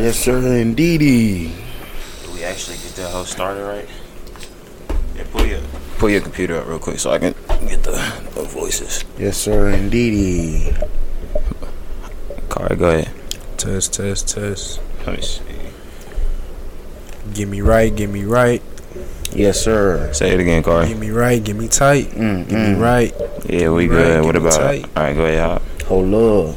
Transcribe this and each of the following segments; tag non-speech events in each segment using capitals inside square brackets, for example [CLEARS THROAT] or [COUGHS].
Yes, sir, indeedy. Do we actually get that whole started right? Yeah, pull your pull your computer up real quick so I can get the, the voices. Yes, sir, indeedy. Kari, go ahead. Test, test, test. Let me see. Get me right, get me right. Yes, sir. Say it again, Kari. Get me right, get me tight. Mm, Get me mm. right. Yeah, we good. give What about? tight. All right, go ahead. Hop. Hold up.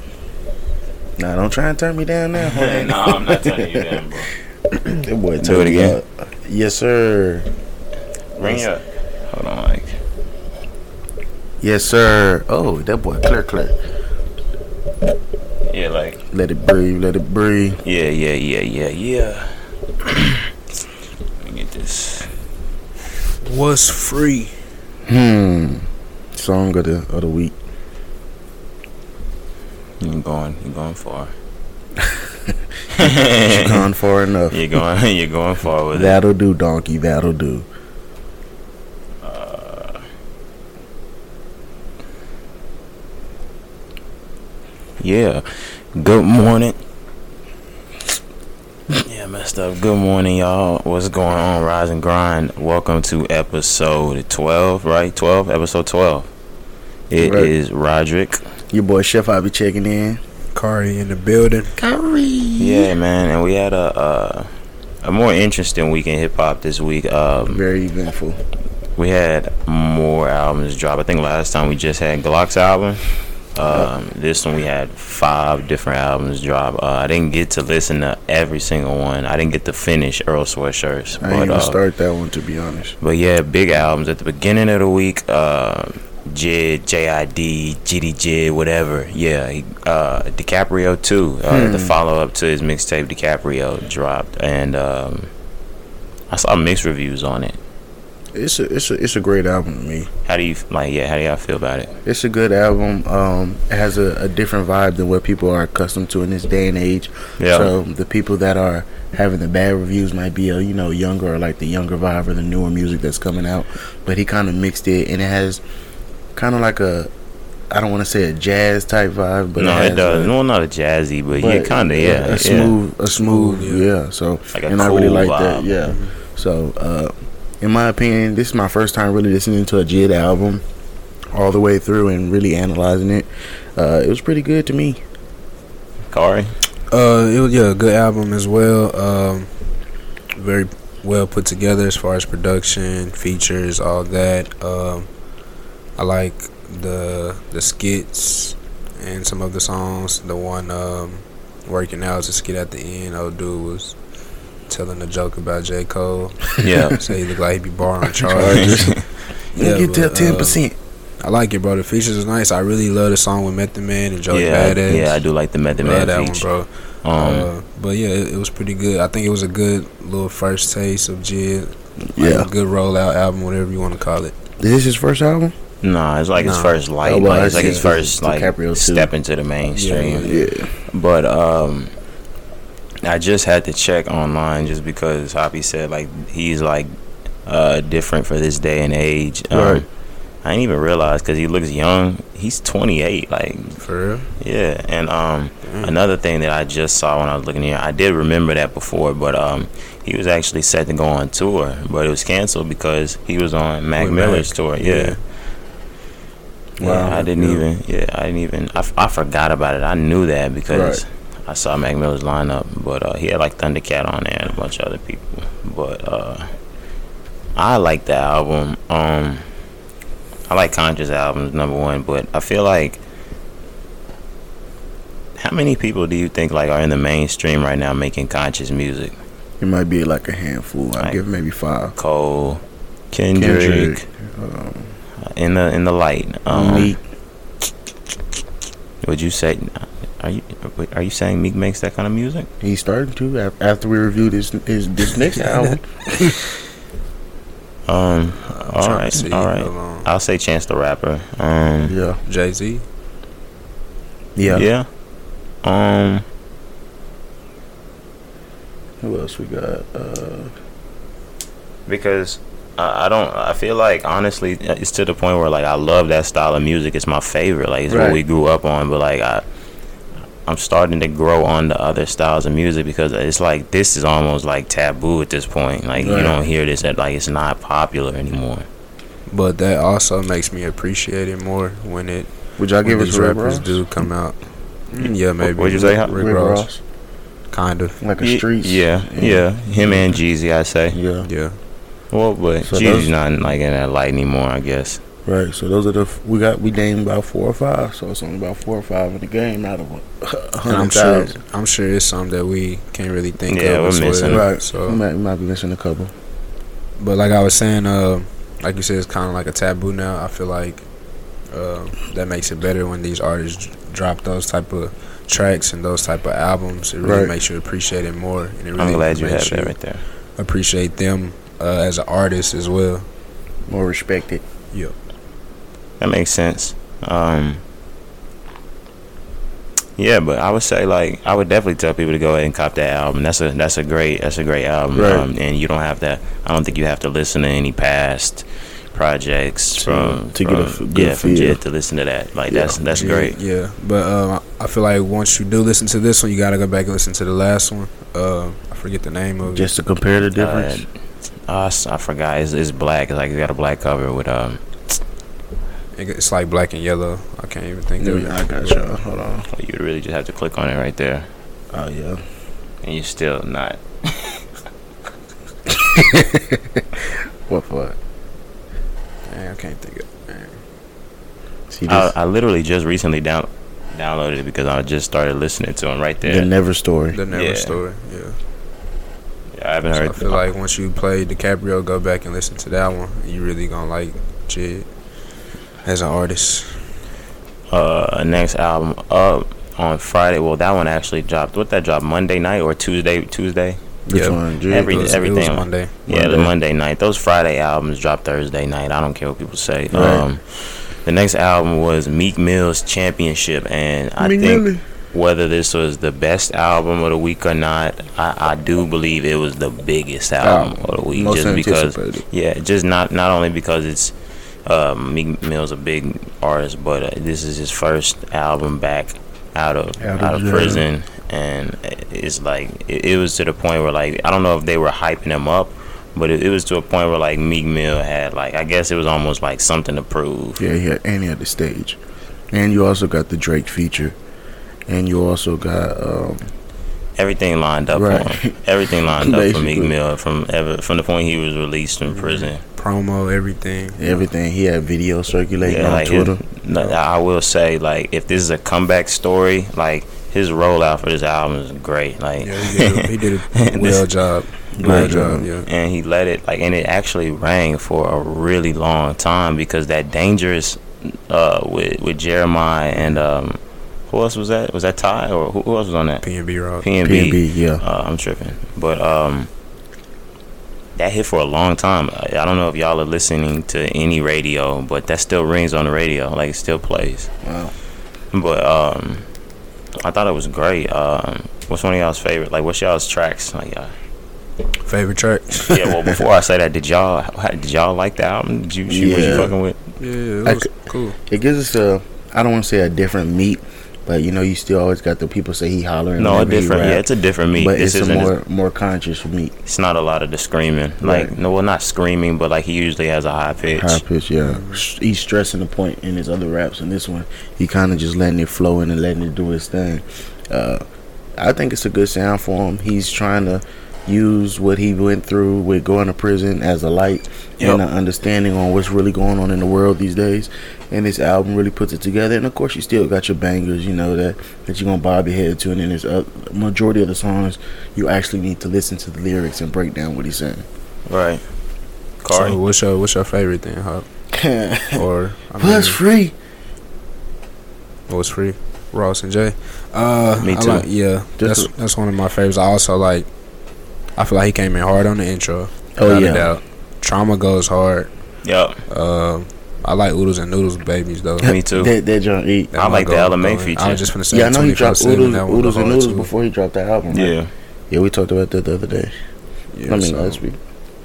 Now, don't try and turn me down now. [LAUGHS] homie. no, I'm not telling you that, bro. [CLEARS THROAT] That boy Do it again. up. Yes, sir. Ring it up. Hold on, Mike. Yes, sir. Oh, that boy, clear, clear. Yeah, like Let it breathe. Let it breathe. yeah, yeah, yeah, yeah, yeah. Let me get this. What's free? Hmm. Song of the of the week. You going? You're going far? [LAUGHS] you're gone far enough. You're going. [LAUGHS] You're going far with it. That'll do, donkey. That'll do. Uh, yeah. Good morning. Yeah, messed up. Good morning, y'all. What's going on, Rise and Grind? Welcome to episode 12, right? 12? Episode 12. It is Right. Roderick. Your boy Chef, I'll be checking in. Kari in the building. Curry. Yeah, man. And we had a uh, a more interesting week in hip hop this week. Um, Very eventful. we had more albums drop. I think last time we just had Glock's album. Um, this one we had five different albums drop. Uh, I didn't get to listen to every single one. I didn't get to finish Earl Sweatshirts. I ain't gonna uh, start that one to be honest. but yeah, big albums at the beginning of the week. Uh, Jid, JID, GD Jid, whatever. Yeah, he, uh, DiCaprio too. Uh, The Hmm. follow up to his mixtape DiCaprio dropped, and um, I saw mixed reviews on it. It's a it's a it's a great album to me. How do you like? Yeah, how do y'all feel about it? It's a good album. Um, it has a, a different vibe than what people are accustomed to in this day and age. Yeah. So the people that are having the bad reviews might be a you know younger or like the younger vibe or the newer music that's coming out. But he kind of mixed it, and it has kind of like a I don't want to say a jazz type vibe, but no, it, it does. a- No, not a jazzy, but, but yeah, kind of. a- Yeah, a, yeah. smooth, a smooth, Smooth, yeah. So Like a and I really cool like that, vibe. yeah. So, uh, in my opinion, this is my first time really listening to a Jid album all the way through and really analyzing it. Uh, it was pretty good to me. Kari. Uh, it was yeah, a good album as well. Um, very well put together as far as production, features, all that. Um, I like the the skits and some of the songs. The one um, working out is a skit at the end. Old dude was telling a joke about J Cole. [LAUGHS] Yeah. [LAUGHS] Say he looked like he be borrowing [LAUGHS] charges. You get that ten uh, percent. I like it, bro. The features is nice. I really love the song with Method Man and Joey yeah, Badass. yeah, I do like the Method Love Man that one, feature. bro. Um, uh, but yeah, it, it was pretty good. I think it was a good little first taste of Jid. Like Yeah. a good rollout album, whatever you want to call it. Is this his first album? Nah, it's like his first light. Oh, well, like, it's like his first like DiCaprio too. step into the mainstream. Yeah, Yeah. But um, I just had to check online just because Hoppy said like he's like uh different for this day and age. Um, Right. I didn't even realize because he looks young. He's 28. Like For real? yeah, and um, Damn. another thing that I just saw when I was looking here, I did remember that before, but um, he was actually set to go on tour, but it was canceled because he was on Mac With Miller's Mac, tour. yeah. Yeah. Wow. Yeah, I didn't Yeah. even. Yeah, I didn't even. I, f- I forgot about it. I knew that because I saw Mac Miller's lineup, but uh, he had like Thundercat on there and a bunch of other people. But uh, I like the album. Um, I like Conscious albums number one, but I feel like how many people do you think like are in the mainstream right now making conscious music? It might be like a handful. I'd Like- give maybe five. Cole, Kendrick, Kendrick, um, in the in the light. Um, Meek. Would you say? Are you are you saying Meek makes that kind of music? He's starting to after we reviewed his his this next [LAUGHS] album. [LAUGHS] Um. All trying to right. see. All right. Hold on. I'll say Chance the Rapper. Um. Yeah, Jay Z. yeah. Yeah. Um. Who else we got? Uh, Because I, I don't. I feel like honestly, it's to the point where like I love that style of music. It's my favorite. Like it's what we grew up on. But like I, I'm starting to grow on the other styles of music because it's like this is almost like taboo at this point. Like you don't hear this at like it's not popular anymore. But that also makes me appreciate it more when it Would y'all when give us these rappers Ross? do come out. Mm, yeah, maybe. What'd you say. Rick, Rick Ross, Ross, kind of. like a street. streets. Yeah, yeah, Him and Jeezy, I say. yeah. Yeah. Well, but So Jeezy's those- not like in that light anymore. I guess. Right. So those are the f- we got. We named about four or five. So it's only about four or five in the game out of a [LAUGHS] And I'm sure. thousand. I'm sure it's something that we can't really think Yeah, of. we're as well. missing. Right. So, We might, we might be missing a couple. but like I was saying, uh, like you said, it's kind of like a taboo now. I feel like uh, that makes it better when these artists drop those type of tracks and those type of albums. It really Right. makes you appreciate it more, and it really I'm glad you have makes that right there. appreciate them uh, as an artist as well. More respected. Yep. That makes sense. Um, yeah, but I would say like I would definitely tell people to go ahead and cop that album. That's a that's a great that's a great album. Right. Um, and you don't have to. I don't think you have to listen to any past projects To- from to get a from- f- good yeah from feel. Jid to listen to that. Like that's that's Yeah, great. Yeah, but uh, I feel like once you do listen to this one, you gotta go back and listen to the last one. Uh, I forget the name of it. Just to compare the difference. Uh, s- I forgot. It's, it's black. It's like it's got a black cover with um. It's like black and yellow. I can't even think of it. I got you. Hold on. You would really just have to click on it right there, Oh yeah. and you're still not. [LAUGHS] What for? it? I can't think of. it. Dang. See I. I literally just recently down downloaded it because I just started listening to him right there. the Never story. The Never Yeah. Story. Yeah. Yeah, I haven't So I heard. feel like once you play DiCaprio, go back and listen to that one. You really gonna like Jid as an artist. uh next album up on Friday. Well, that one actually dropped. What that dropped Monday night or Tuesday? Tuesday. Yeah. Every- was, everything. It was Monday. Yeah, the Monday. Monday night. Those Friday albums drop Thursday night. I don't care what people say. Right. Um, the next album was Meek Mill's Championship, and I Meek think Millie. Whether this was the best album of the week or not, I, I do believe it was the biggest album of the week, just because. Yeah, just not not only because it's uh, Meek Mill's a big artist, but uh, this is his first album back out of Out out of of, prison, and it's like it, it was to the point where like I don't know if they were hyping him up, but it, it was to a point where like Meek Mill had like I guess it was almost like something to prove. Yeah, he had, and he had the stage, and you also got the Drake feature, and you also got um, Everything lined up Right. for him. Everything lined [LAUGHS] up for Meek Mill from ever from the point he was released from prison. Promo, everything. everything. He had video circulating Yeah, on like his, Twitter. no, I will say like if this is a comeback story, like his rollout for this album is great. Like Yeah, he did. A, he did a [LAUGHS] This- well job. Well job. Yeah. and he let it like and it actually rang for a really long time because that dangerous uh with with Jeremiah and um who else was that was that Ty or who, who else was on that PnB Rock. P and PNB, B yeah. uh, I'm tripping but um that hit for a long time I, I don't know if y'all are listening to any radio but that still rings on the radio like it still plays Wow. but um I thought it was great um what's one of y'all's favorite like what's y'all's tracks like uh, Favorite track. [LAUGHS] yeah, well, before I [LAUGHS] say that, did y'all how- did y'all like the album? Did you, you was you Yeah. fucking with? Yeah, it I cool. It gives us a. I don't want to say a different meat, but you know, you still always got the people say he hollering. No, a different. Yeah, it's a different meat. But this it's a more more conscious meat. it's not a lot of the screaming. Like Right. no, well, not screaming, but like he usually has a high pitch. High pitch, yeah. He's stressing the point in his other raps. In this one, he kind of just letting it flow in and letting it do his thing. Uh, I think it's a good sound for him. He's trying to use what he went through with going to prison as a light and Yep. an understanding on what's really going on in the world these days. And this album really puts it together. And of course, you still got your bangers, you know that that you're gonna bob your head to. And then there's a majority of the songs you actually need to listen to the lyrics and break down what he's saying. Right. Cardi. So what's your what's your favorite thing, Hop? [LAUGHS] Or I Plus mean, free. what was free? Ross and Jay. Uh, Me too. like- yeah, Just that's that's one of my favorites. I also like. I feel like he came in hard on the intro. Oh, yeah. doubt. Trauma goes hard. Yep. Um, I like oodles and noodles babies though. Me too. That that John eat. That I might like the go- LMA feature. I was just gonna say. Yeah, I know he dropped oodles, that oodles and noodles too. before he dropped the album. right? Yeah. yeah, we talked about that the other day. Yeah, I mean so- last week.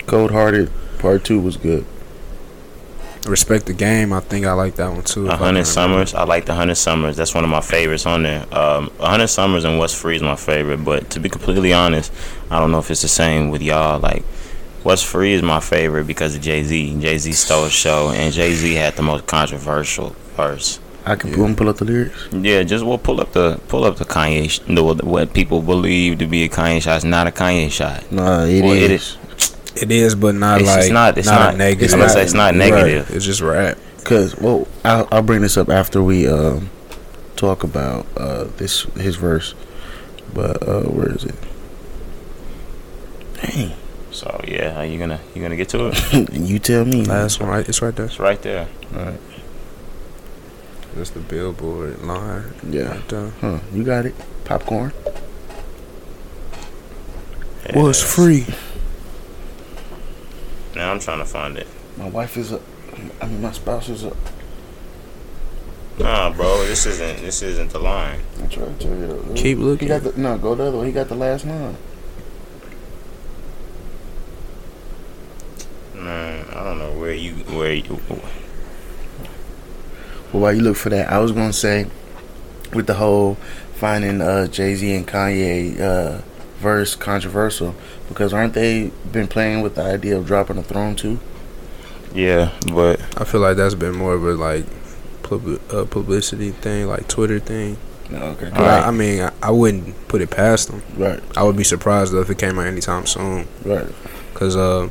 Cold Hearted Part Two was good. respect the game. I think I like that one too. A hundred summers. I like the hundred summers. That's one of my favorites on there. Um, a hundred summers and What's Free is my favorite. But to be completely honest, I don't know if it's the same with y'all. Like, What's Free is my favorite because of Jay Z. Jay Z stole the show, and Jay Z had the most controversial verse. I can yeah. pull up the lyrics. Yeah, just we'll pull up the pull up the Kanye sh- the, what people believe to be a Kanye shot. It's not a Kanye shot. No, it well, is. It is. It is, but not it's, like it's not. It's not, not negative. It's not, say it's not negative. Right. It's just rap. Cause well, I'll, I'll bring this up after we um, talk about uh, this his verse. But uh, where is it? Dang. So yeah, are you gonna you gonna get to it? [LAUGHS] you tell me. Last one, right? It's right there. It's right there. All right. That's the billboard line. Yeah. Right there. Huh. You got it. Popcorn. Yes. Was free. Now I'm trying to find it. My wife is a. I mean, my spouse is a. Nah, bro, this isn't this isn't the line. I try to tell you. Keep looking. He got the, no, go the other way. He got the last line. Man, I don't know where you where you. Well, while you look for that, I was gonna say, with the whole finding uh, Jay Z and Kanye uh, verse controversial, because aren't they been playing with the idea of dropping a throne too? Yeah, but I feel like that's been more of a like pub- uh, publicity thing, like Twitter thing. Okay. Right. I, I, mean, I, I, wouldn't put it past them. Right. I would be surprised though if it came out anytime soon. Right. Because uh,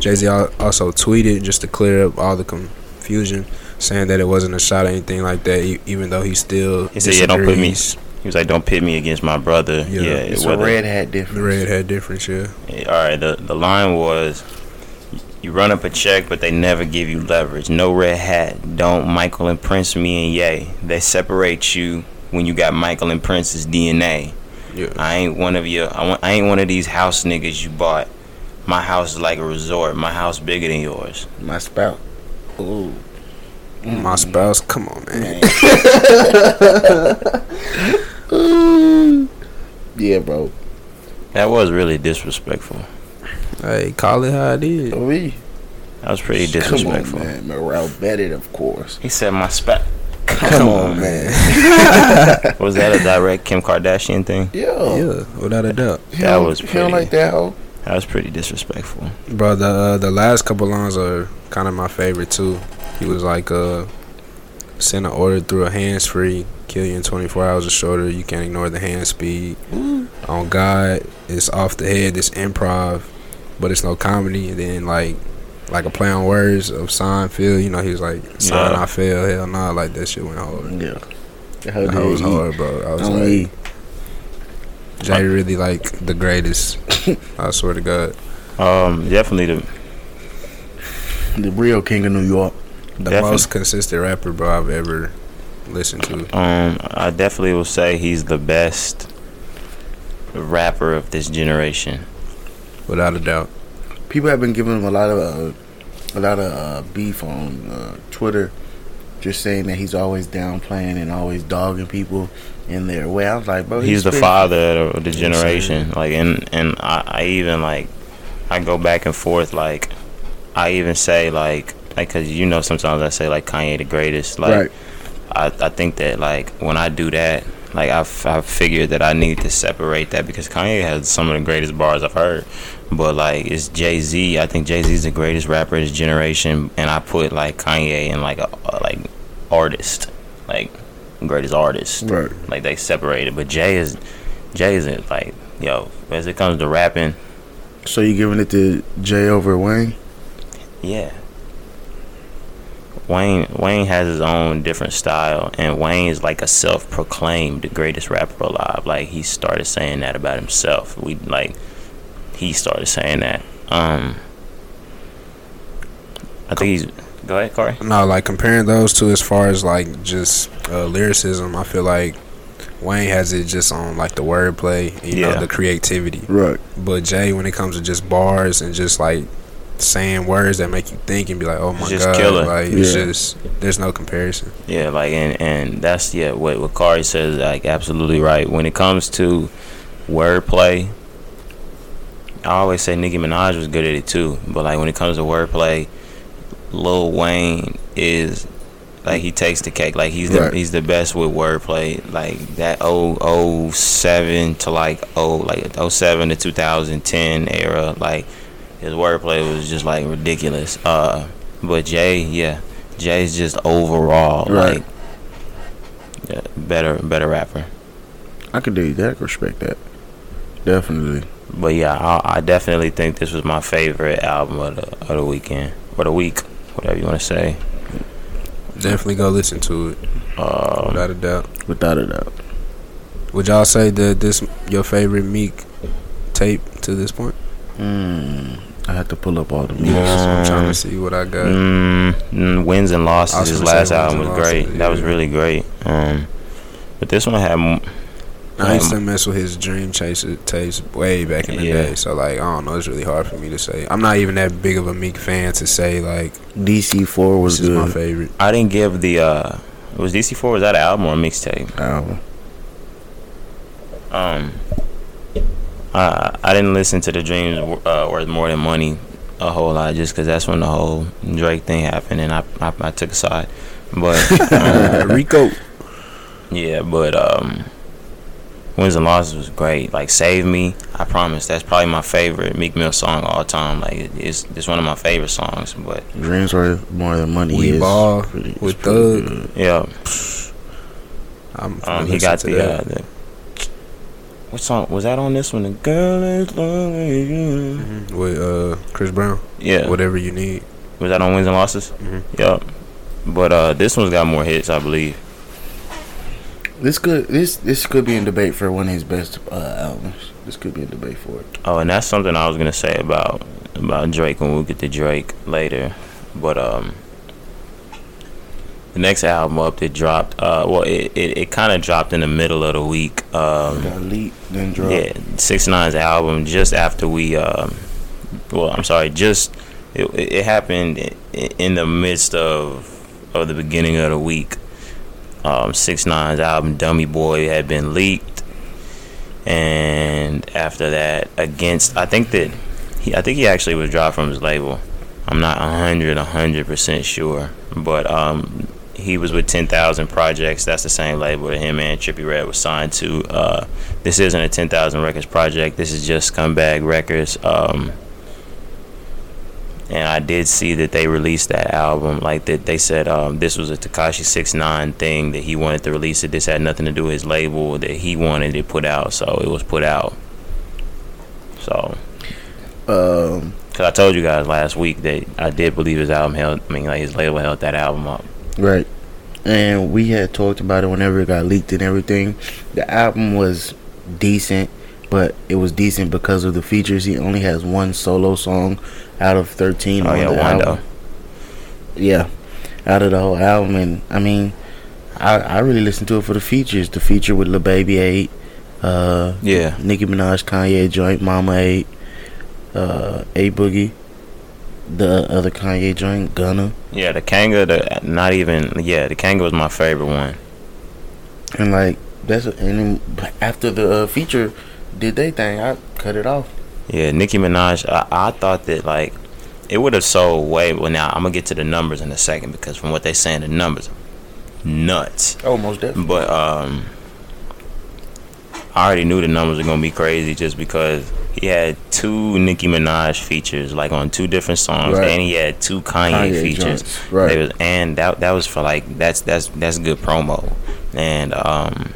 Jay Z also tweeted just to clear up all the confusion, saying that it wasn't a shot or anything like that. Even though he still he said, "Yeah, don't put me." He was like, "Don't pit me against my brother." Yeah, yeah it's a red hat difference. The red hat difference, yeah. yeah. All right, the the line was, "You run up a check, but they never give you leverage. No red hat. Don't Michael and Prince me and Yay. They separate you when you got Michael and Prince's DNA. Yeah. I ain't one of you. I, I ain't one of these house niggas you bought. My house is like a resort. My house bigger than yours. My spouse. Ooh. Mm. My spouse, come on, man. [LAUGHS] yeah, bro. That was really disrespectful. Hey, call it how it is. We. That was pretty disrespectful. Come on, man. Morale betted, of course. He said my spouse. Come, Come on, on, man. [LAUGHS] was that a direct Kim Kardashian thing? Yeah. Yeah, without a doubt. That was pretty. Feel like that, hoe. That was pretty disrespectful. Bro, the uh, the last couple lines are kind of my favorite too. He was like, uh, send an order through a hands free, kill you in 24 hours or shorter. You can't ignore the hand speed. Mm. [GASPS] On God, it's off the head, it's improv, but it's no comedy. And then, like, like a play on words of Seinfeld, you know, he was like, sign yeah. I fail, hell nah, like that shit went hard. Yeah. That was hard, bro. I was like, Jay really like the greatest. I swear to God. Um, definitely the the real king of New York. The definitely. most consistent rapper, bro, I've ever listened to. Um, I definitely will say he's the best rapper of this generation, without a doubt. People have been giving him a lot of uh, a lot of uh, beef on uh, Twitter, just saying that he's always downplaying and always dogging people in their way. I was like, bro, he's, he's the father of the generation. Like, and and I, I even like, I go back and forth. Like, I even say like, like, cause you know sometimes I say like Kanye the greatest. Like, right. I I think that like when I do that, like I've I figured that I need to separate that because Kanye has some of the greatest bars I've heard. But like it's Jay Z. I think Jay Z is the greatest rapper of his generation, and I put like Kanye in like a, a like artist, like greatest artist. Right. Like they separated, but Jay is Jay isn't like yo. As it comes to rapping. So you giving it to Jay over Wayne? Yeah. Wayne Wayne has his own different style, and Wayne is like a self-proclaimed greatest rapper alive. Like he started saying that about himself. We like he started saying that. Um, I think he's Go ahead, Corey. No, like comparing those two as far as like just uh, lyricism, I feel like Wayne has it just on like the wordplay, you yeah. know, the creativity. Right. But Jay, when it comes to just bars and just like saying words that make you think and be like, oh my god, killer. like it's just there's no comparison. Yeah, like and and that's yeah what what Corey says like absolutely right. When it comes to wordplay, I always say Nicki Minaj was good at it too, but like when it comes to wordplay Lil Wayne is like he takes the cake. Like he's the Right. he's the best with wordplay. Like that oh oh seven to like oh like oh seven to two thousand ten era. Like his wordplay was just like ridiculous. Uh, but Jay, yeah, Jay's just overall Right. like yeah, better better rapper. I could do that. I respect that. Definitely. But yeah, I, I definitely think this was my favorite album of the of the weekend or the week, whatever you want to say. Definitely go listen to it Um, without a doubt. Without a doubt. Would y'all say that this your favorite Meek tape to this point? Mm, I had to pull up all the Yeah, music. I'm trying to see what I got. Mm, mm, wins and losses. was His last album and was Losses, great. That was really great. Um, but this one had m- I used to mess with his Dream Chaser tapes way back in the Yeah. day. So like I don't know, it's really hard for me to say. I'm not even that big of a Meek fan to say like DC Four was my favorite. I didn't give the uh, was DC four was that an album or a mixtape? Album. Um, I I didn't listen to the Dreams uh, Worth More Than Money a whole lot just because that's when the whole Drake thing happened and I I, I took a side. But [LAUGHS] um, Rico. Yeah, but um, wins and losses was great. Like Save Me, I promise that's probably my favorite Meek Mill song all time. Like it's it's one of my favorite songs. But Dreams worth more than money. We is Ball pretty- with Thug. good. yeah, I'm um, he got to the, that. uh, the what song was that on this one? The girl as long as you. Mhm. with uh Chris Brown. Yeah, Whatever you need. was that on wins and losses? Mhm. Yep. But uh, this one's got more hits, I believe. This could this this could be in debate for one of his best uh, albums. This could be in debate for it. Oh, and that's something I was gonna say about about Drake when we get to Drake later. But um, the next album up that dropped, uh, well, it it, it kind of dropped in the middle of the week. Um, Got leaked, then dropped. yeah, Six Nine's album just after we, um, well, I'm sorry, just it, it happened in the midst of of the beginning of the week. Um, Six Nine's album Dummy Boy had been leaked, and after that, against I think that he, I think he actually was dropped from his label. I'm not hundred, hundred percent sure, but um, he was with Ten Thousand Projects. That's the same label that him and Trippie Redd was signed to. Uh, this isn't a Ten Thousand Records project. This is just ScumGang Records. Um, and I did see that they released that album. Like that, they said um, this was a Tekashi Six Nine thing that he wanted to release it. This had nothing to do with his label that he wanted it put out, so it was put out. So, Um, because I told you guys last week that I did believe his album held. I mean, like his label held that album up. right. And we had talked about it whenever it got leaked and everything. The album was decent, but it was decent because of the features. He only has one solo song out of thirteen. Oh on yeah, the Wando. album. Yeah, out of the whole album, and I mean, I I really listened to it for the features. The feature with Lil Baby Eight, uh, Yeah, Nicki Minaj, Kanye joint, Mama Eight, uh, A Boogie, the other Kanye joint, Gunna, yeah. The Kanga, the not even. Yeah, the Kanga was my favorite one. and like that's and then after the uh, feature did they thing, I cut it off. Yeah, Nicki Minaj. I, I thought that like it would have sold way. Well, now I'm gonna get to the numbers in a second because from what they're saying, the numbers nuts. Oh, most definitely. But um, I already knew the numbers were gonna be crazy just because he had two Nicki Minaj features, like on two different songs, Right. and he had two Kanye, Kanye features. joints, right. Was, and that that was for like that's that's that's good promo. And um,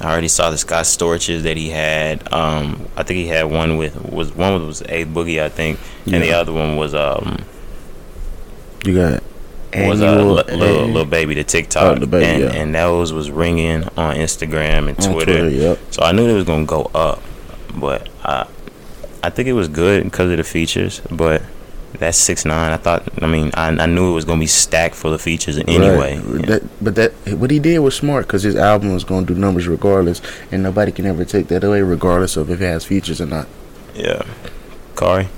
I already saw the Scott Storches that he had. Um, I think he had one with was one was A Boogie, I think, and the other one was um You got was a annual, little, little, uh, little baby the TikTok, Oh, the baby, and, yeah. and those was ringing on Instagram and on Twitter. Twitter. Yep. So I knew it was gonna go up, but I, I think it was good because of the features. But that's six nine. I thought. I mean, I, I knew it was gonna be stacked full of features anyway. Right. Yeah. That, but that what he did was smart because his album was going to do numbers regardless, and nobody can ever take that away, regardless of if it has features or not. yeah. Kari.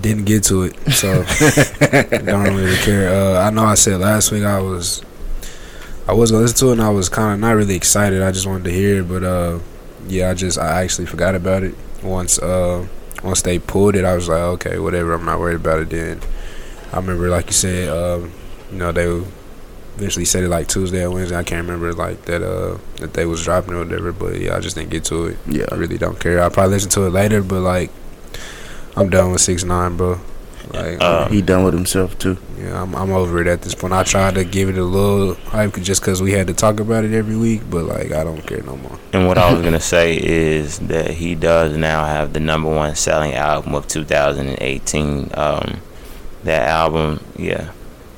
Didn't get to it, so [LAUGHS] don't really care. Uh, I know I said last week I was, I was gonna listen to it, and I was kind of not really excited. I just wanted to hear it, but uh, yeah, I just I actually forgot about it once. Uh, once they pulled it, I was like, okay, whatever. I'm not worried about it. Then I remember, like you said, um, you know, they eventually said it like Tuesday or Wednesday. I can't remember like that uh that they was dropping or whatever. But yeah, I just didn't get to it. Yeah. I really don't care. I'll probably listen to it later. But like, I'm done with six nine, bro. Like, Uh, he done with himself too. yeah, I'm I'm over it at this point. I tried to give it a little hype just because we had to talk about it every week, but like I don't care no more. And what I was gonna say is that he does now have the number one selling album of 2018. Um, that album, yeah,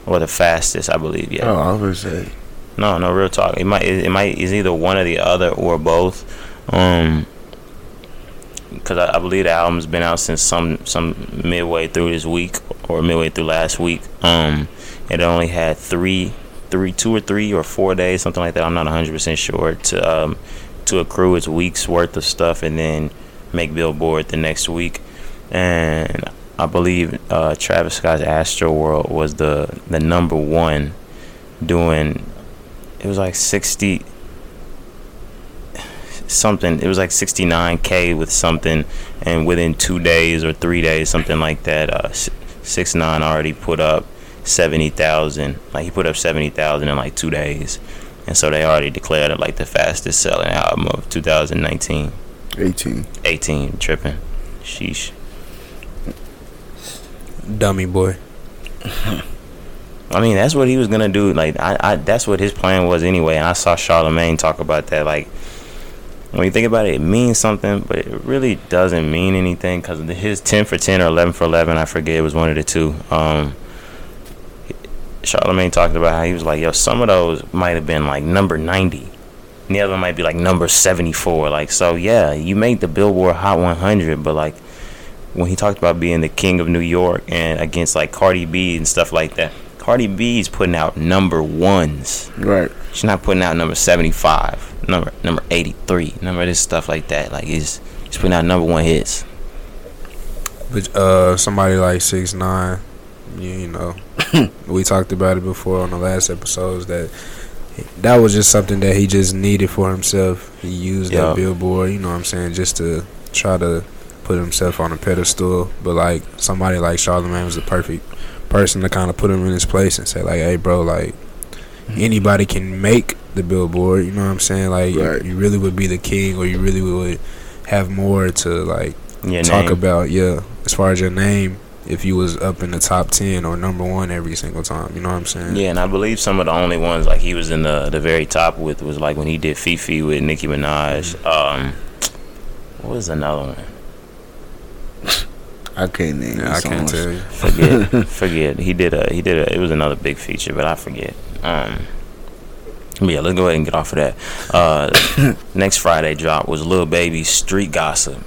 or the fastest, I believe. Yeah. Oh, I was say. No, no, real talk. It might, it, might, is either one or the other or both. Um, because I, I believe the album's been out since some some midway through this week or midway through last week. Um, it only had three, three, two or three or four days, something like that. I'm not 100 percent sure to um to accrue its week's worth of stuff and then make Billboard the next week. And I believe uh, Travis Scott's Astro World was the the number one doing it was like 60 something it was like 69k with something and within two days or three days something like that uh 6 9 already put up 70,000 like he put up 70,000 in like two days and so they already declared it like the fastest selling album of 2019 18. 18 tripping sheesh Dummy boy. [LAUGHS] I mean, that's what he was gonna do. Like, I, I, that's what his plan was anyway. And I saw Charlemagne talk about that. Like, when you think about it, it means something, but it really doesn't mean anything because his ten for ten or eleven for eleven, I forget, it was one of the two. Um, Charlemagne talked about how he was like, yo, some of those might have been like number ninety. And the other might be like number seventy four. Like, so yeah, you made the Billboard Hot 100, but like when he talked about being the king of New York and against like Cardi B and stuff like that. Cardi B's putting out number ones. Right. She's not putting out number seventy five, number number eighty three, number of this stuff like that. Like he's he's putting out number one hits. But uh, somebody like six nine, you, you know, [COUGHS] we talked about it before on the last episodes that that was just something that he just needed for himself. He used Yeah. that billboard, you know what I'm saying, just to try to put himself on a pedestal. But like somebody like Charlemagne was the perfect person to kind of put him in his place and say like, hey, bro, like anybody can make the billboard. You know what I'm saying? Like you- Right. you, really would be the king, or you really would have more to like Your talk name. about yeah as far as your name if you was up in the top 10 or number one every single time you know what i'm saying Yeah, and I believe some of the only ones like he was in the the very top with was like when he did FEFE with Nicki Minaj. Um, what was another one? I can't name yeah, i the can't tell you [LAUGHS] Forget, forget. He did a he did a. It was another big feature, but I forget. Um, but yeah, let's go ahead and get off of that. Uh, [COUGHS] next Friday drop was Lil Baby Street Gossip.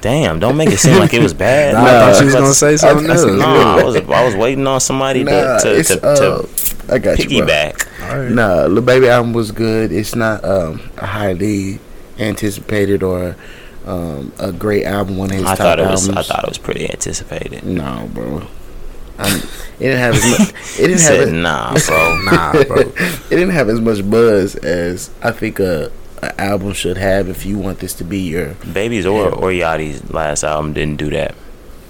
Damn! Don't make it seem like it was bad. [LAUGHS] Nah, I thought you was gonna say something [LAUGHS] I- I else. said, No, I was I was waiting on somebody Nah, to to, it's, to, to uh, I got you, bro. piggyback. all right Nah, Lil Baby album was good. It's not um, highly anticipated or um, a great album. One of his I top thought it was. albums. I thought it was pretty anticipated. No, bro. I'm, it didn't have as much. [LAUGHS] It didn't have. said, It, "Nah, bro." [LAUGHS] nah bro it didn't have as much buzz as I think a, a album should have. If you want this to be your Babies or or Yachty's last album didn't do that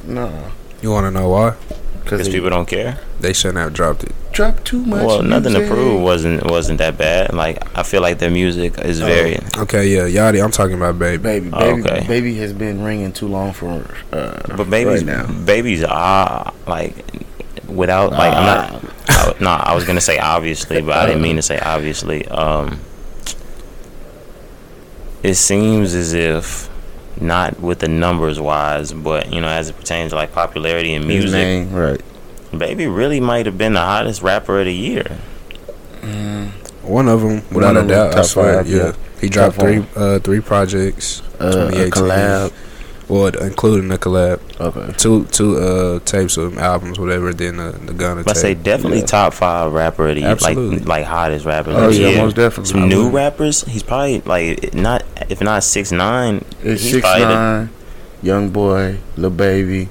no, you want to know why because because people don't care. they shouldn't have dropped it dropped too much. Well, nothing to prove wasn't wasn't that bad. Like I feel like their music is Oh. very. okay yeah yachty i'm talking about baby Baby, Oh, baby, okay. baby has been ringing too long for. Uh, But babies, right now. babies are like without like I'm not. I, no, I was gonna say obviously, but I didn't mean to say obviously. Um, it seems as if not with the numbers wise, but you know, as it pertains to like popularity in His music, name, right? Baby really might have been the hottest rapper of the year. one of them without One a doubt i top swear five, yeah. yeah. he dropped Top three uh three projects Uh, a 2018. collab. well including the collab Okay. two two uh tapes of albums whatever then the, the gunna I say definitely Yeah. top five rapper of the year, Absolutely. like like hottest rappers. Oh of the yeah, year. most definitely. Some new rappers, he's probably like not if not six nine. It's he's six probably the- nine, young boy, Lil Baby.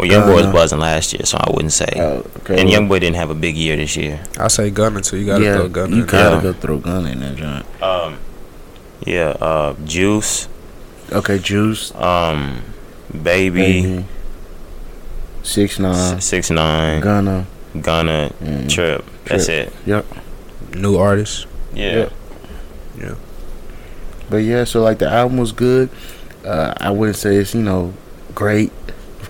Well, Young Boy was Uh, buzzing last year, so I wouldn't say. Oh, okay. and well, Young Boy didn't have a big year this year. i say gunna too you gotta yeah, throw gunna you gotta Yeah. go throw gun in that joint. Um, yeah, uh, Juice, Okay, Juice, um, Baby, baby, Six nine, Six Nine, Gunna. Gunna, Mm. Trip. That's it. Yep. New artist. Yeah. Yeah. Yeah. But yeah, so like the album was good. Uh, I wouldn't say it's you know great.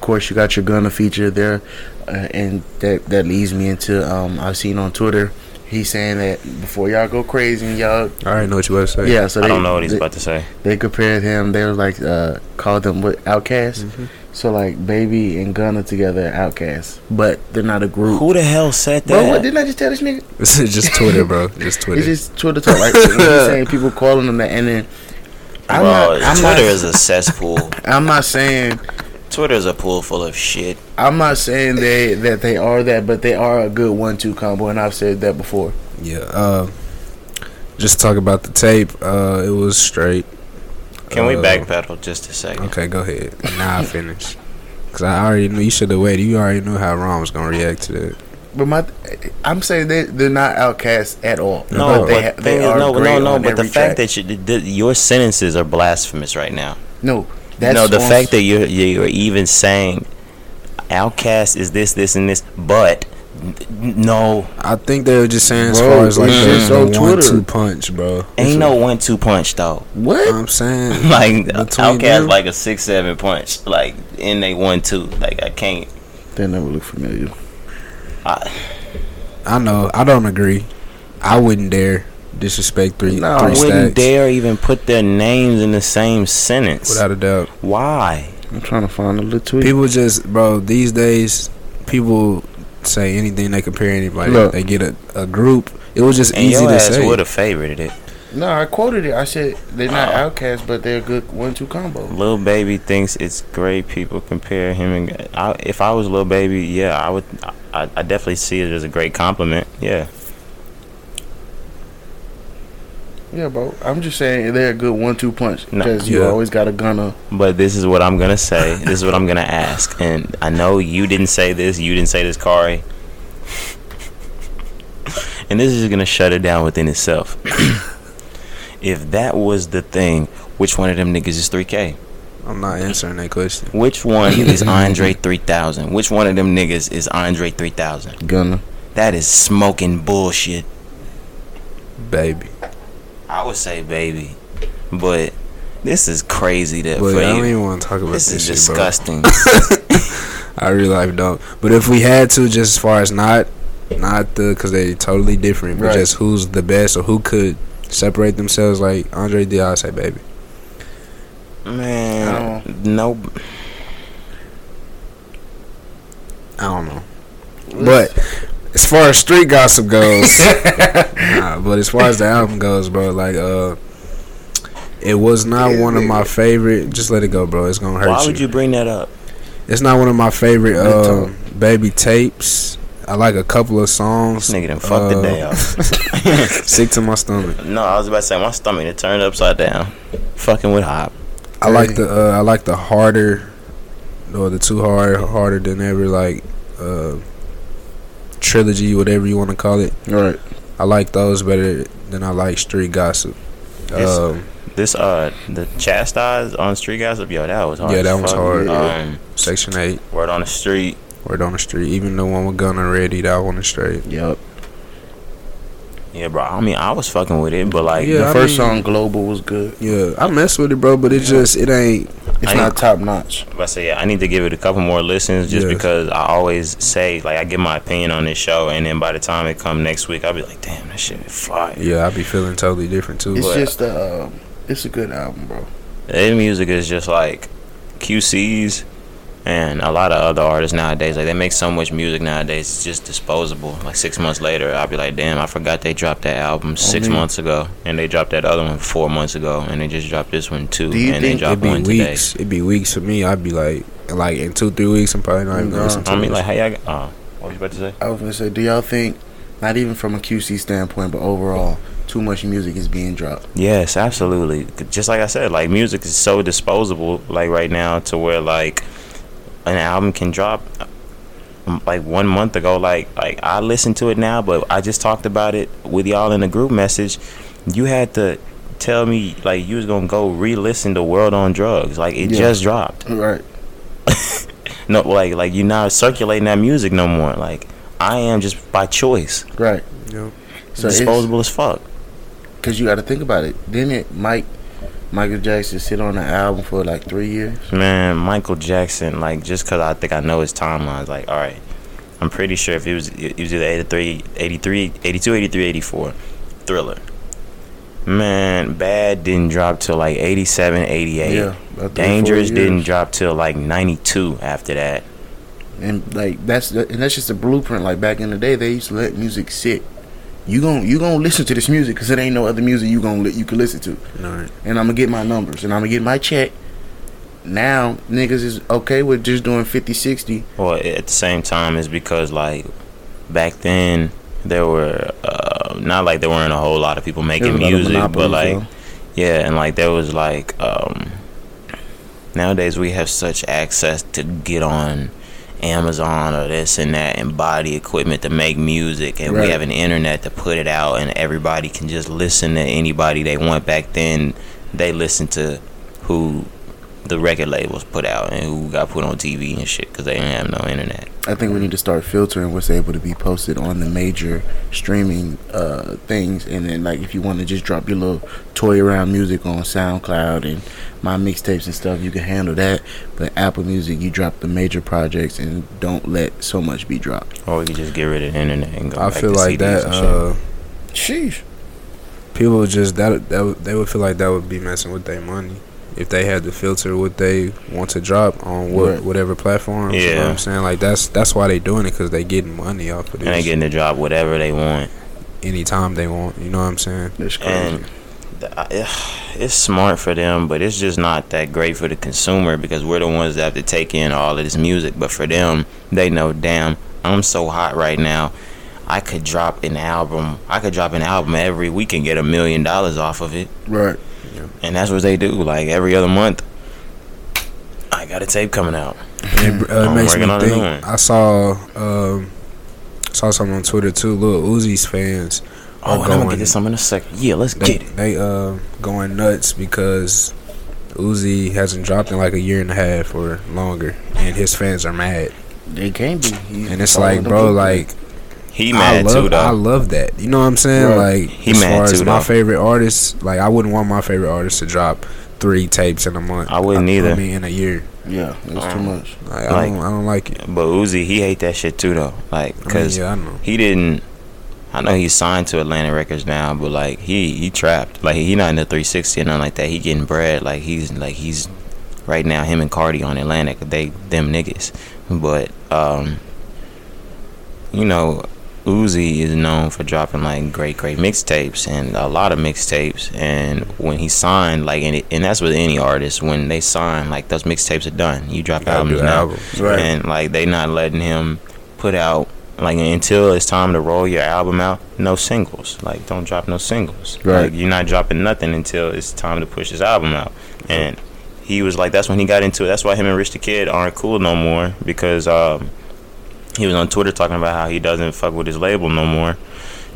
Of course, you got your Gunna feature there, uh, and that that leads me into um, I've seen on Twitter. He's saying that before y'all go crazy and y'all I already know what you about to say. yeah. So I they, don't know what he's they, about to say. They compared him. They were like uh, called them what OutKast. Mhm. So like Baby and Gunna together, are OutKast, but they're not a group. Who the hell said Bro, what that? didn't I just tell this nigga? [LAUGHS] This is just Twitter, bro. [LAUGHS] Just Twitter. It's just Twitter talk. Like he's saying [LAUGHS] people calling them that, and then I'm Bro, not. I'm Twitter not, is a cesspool. I'm not saying. Twitter is a pool full of shit. I'm not saying they that they are that, but they are a good one-two combo, and I've said that before. Yeah. Uh, just talk about the tape. Uh, it was straight. Can we Uh, backpedal just a second? Okay, go ahead. Now I finish. Cause I already knew you should have waited. You already knew how Ron was gonna react to that. But my, I'm saying they they're not outcasts at all. No, But but they ha- thing they is, are no, great no, no. on But the every fact that you, the, your sentences are blasphemous right now. no, that's no, the on- fact that you're you're even saying OutKast is this, this, and this, but no, I think they were just saying as Bro, far as like it's the, just on one Twitter. two punch, bro. ain't no one-two punch though. what? I'm saying [LAUGHS] like Between OutKast, them? like a six-seven punch, like in they one-two. Like I can't. They never look familiar. I, I know. I don't agree. I wouldn't dare disrespect three No, three I wouldn't stacks dare even put their names in the same sentence. without a doubt. Why? I'm trying to find a little tweet. People just, bro. These days, people say anything they compare anybody. Look. They get a, a group. It was just And easy your to ass say. would have favored it. no, I quoted it. I said they're not Oh. outcasts, but they're a good one-two combo. Lil Baby thinks it's great. People compare him and I, if I was Lil Baby, yeah, I would. I, I definitely see it as a great compliment. Yeah, Yeah, bro. I'm just saying they're a good one-two punch No. because you Yeah. always got a Gunna. but this is what I'm gonna say. this is what I'm gonna ask. And I know you didn't say this. You didn't say this, Kari. And this is gonna shut it down within itself. [COUGHS] if that was the thing, which one of them niggas is 3K? I'm not answering that question, Which one [COUGHS] is Andre 3000? Which one of them niggas is Andre 3000? Gunna. That is smoking bullshit. baby. I would say baby, but this is crazy that But for I don't you. even want to talk about This this, is shit, bro. disgusting. [LAUGHS] I really like don't. But if we had to, just as far as not, not the, because they totally different, but Right. just who's the best or who could separate themselves, like Andre did, I say baby. Man, no. I don't know. But as far as street gossip goes, [LAUGHS] nah, but as far as the album goes, bro, like uh, it was not one of my favorite. Just let it go, bro. It's gonna hurt Why would you bring that up? It's not one of my favorite uh, baby tapes. I like a couple of songs. This nigga done fucked the Uh, day up. [LAUGHS] Sick to my stomach. No, I was about to say my stomach it turned upside down. Fucking with hop. I like the uh, I like the harder, or the too hard, harder than ever like uh, trilogy, whatever you want to call it. Right. I like those better than I like street gossip. Um, This uh the chastise on street gossip, yo, that was hard. Yeah, that was fuck. hard. Um, Section eight, word on the street. word on the street. Even the one with gun already, that one is straight. Yep. Yeah, bro. I mean, I was fucking with it, but like, Yeah, the I first mean- song, Global, was good. Yeah, I mess with it, bro, but it just it ain't. It's I not top notch. But I say, yeah, I need to give it a couple more listens just Yes. because I always say, like, I give my opinion on this show, and then by the time it come next week, I'll be like, damn, that shit is fire. Yeah, I be feeling totally different too. It's But- just uh, it's a good album, bro. The music is just like QC's and a lot of other artists nowadays. Like, they make so much music nowadays, it's just disposable. Like, six months later, I'll be like, damn, I forgot they dropped that album six man. months ago, and they dropped that other one four months ago, and they just dropped this one too, Do you and they think dropped It'd be one today. weeks. It'd be weeks for me. I'd be like, like in two, three weeks, I'm probably not even gonna Nah. listen to I mean, this. like, how y'all, uh, what was you about to say? I was gonna say, do y'all think, not even from a QC standpoint, but overall, too much music is being dropped? Yes, absolutely. Just like I said, like music is so disposable, like right now, to where like an album can drop um, like one month ago. Like like I listen to it now, but I just talked about it with y'all in the group message. You had to tell me like you was gonna go re-listen to World on Drugs. Like it Yeah. just dropped. Right. [LAUGHS] no like like you're not circulating that music no more. Like I am just by choice. Right. Yep. So disposable as fuck. Cause you got to think about it. Didn't it, Mike? Michael Jackson sit on the album for like three years. Man, Michael Jackson, like just cause I think I know his timelines, like all right, I'm pretty sure if it was it was either 83, 83, 82, 83, 84, Thriller. Man, Bad didn't drop till like 87, 88. Yeah, about three, four Dangerous didn't drop till like 92 after that. And like that's the, and that's just a blueprint. Like back in the day, they used to let music sit. You gon' you gonna listen to this music because it ain't no other music you gonna li- you can listen to. All right. And I'm gonna get my numbers and I'm gonna get my check. Now niggas is okay with just doing 50, 60. Well, at the same time, it's because like back then there were uh, not like there weren't a whole lot of people making There was a lot of music, but like so. yeah, and like there was like um, nowadays we have such access to get on Amazon or this and that and the equipment to make music, and Right. we have an internet to put it out, and everybody can just listen to anybody they want. Back then, they listened to who the record labels put out and who got put on TV and shit because they didn't have no internet. I think we need to start filtering what's able to be posted on the major streaming uh, things, and then like if you want to just drop your little toy around music on SoundCloud and my mixtapes and stuff, you can handle that. But Apple Music, you drop the major projects and don't let so much be dropped. Or we could just get rid of the internet and go I back feel to like CDs that. Uh, Sheesh. people just that that would- they would feel like that would be messing with their money if they had to filter what they want to drop on what Right. whatever platform. You know what Yeah. I'm saying like that's that's why they're doing it because they getting money off of and they this getting to drop whatever they want. anytime they want. You know what I'm saying? That's crazy. And it's smart for them, but it's just not that great for the consumer because we're the ones that have to take in all of this music. But for them, they know, damn, I'm so hot right now. I could drop an album. I could drop an album every week and get a million dollars off of it. right. And that's what they do. Like every other month, I got a tape coming out. And it, uh, I'm makes me working on a new think. one. I saw um, saw something on Twitter too. Lil Uzi's fans Oh, are and I'm gonna going get to some in a second. Yeah, let's they get it. they uh going nuts because Uzi hasn't dropped in like a year and a half or longer, and his fans are mad. They can't be. He's And it's like, bro, blueprint. like He I mad love, too, though. I love that. You know what I'm saying? Right. Like He as mad far as my though. favorite artists, like I wouldn't want my favorite artist to drop three tapes in a month. I wouldn't either. I mean, in a year, yeah, it's too Um, much. like, I Like- don't, I don't like it. But Uzi, he hate that shit too, though. Like, I mean, cause yeah, he didn't. I know he's signed to Atlantic Records now, but like he he trapped. Like he not in the 360 or nothing like that. He getting bread. Like he's like he's right now. Him and Cardi on Atlantic. They them niggas. But um, you know, Uzi is known for dropping like great great mixtapes and a lot of mixtapes. And when he signed, like and, it, and that's with any artist. When they sign, like those mixtapes are done. You drop Gotta albums now albums. Right. and like they not letting him put out like until it's time to roll your album out no singles like don't drop no singles Right. like you're not dropping nothing until it's time to push his album out and he was like that's when he got into it that's why him and rich the kid aren't cool no more because um he was on twitter talking about how he doesn't fuck with his label no more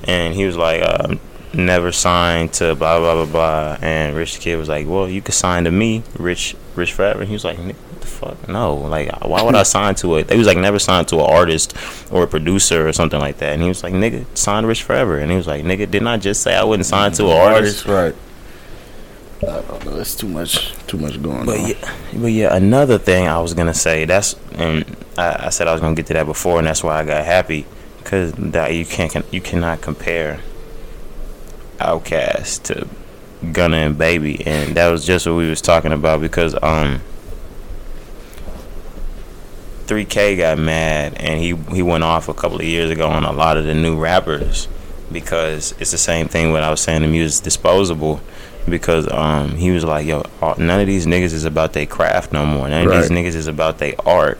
and he was like um never signed to blah blah blah blah and rich kid was like well you could sign to me rich rich forever and he was like "Nigga, what the fuck no like why would i [LAUGHS] sign to it they was like never signed to an artist or a producer or something like that and he was like nigga sign rich forever and he was like nigga didn't i just say i wouldn't sign to an artist right? I don't know. It's too much. Too much going But on. yeah, but yeah, another thing I was gonna say that's and I, I said I was gonna get to that before, and that's why I got happy because that you can't can, you cannot compare Outkast to Gunna and Baby, and that was just what we was talking about because um. 3K got mad and he he went off a couple of years ago on a lot of the new rappers because it's the same thing when I was saying the music's disposable because um he was like yo none of these niggas is about their craft no more none of these niggas is about their art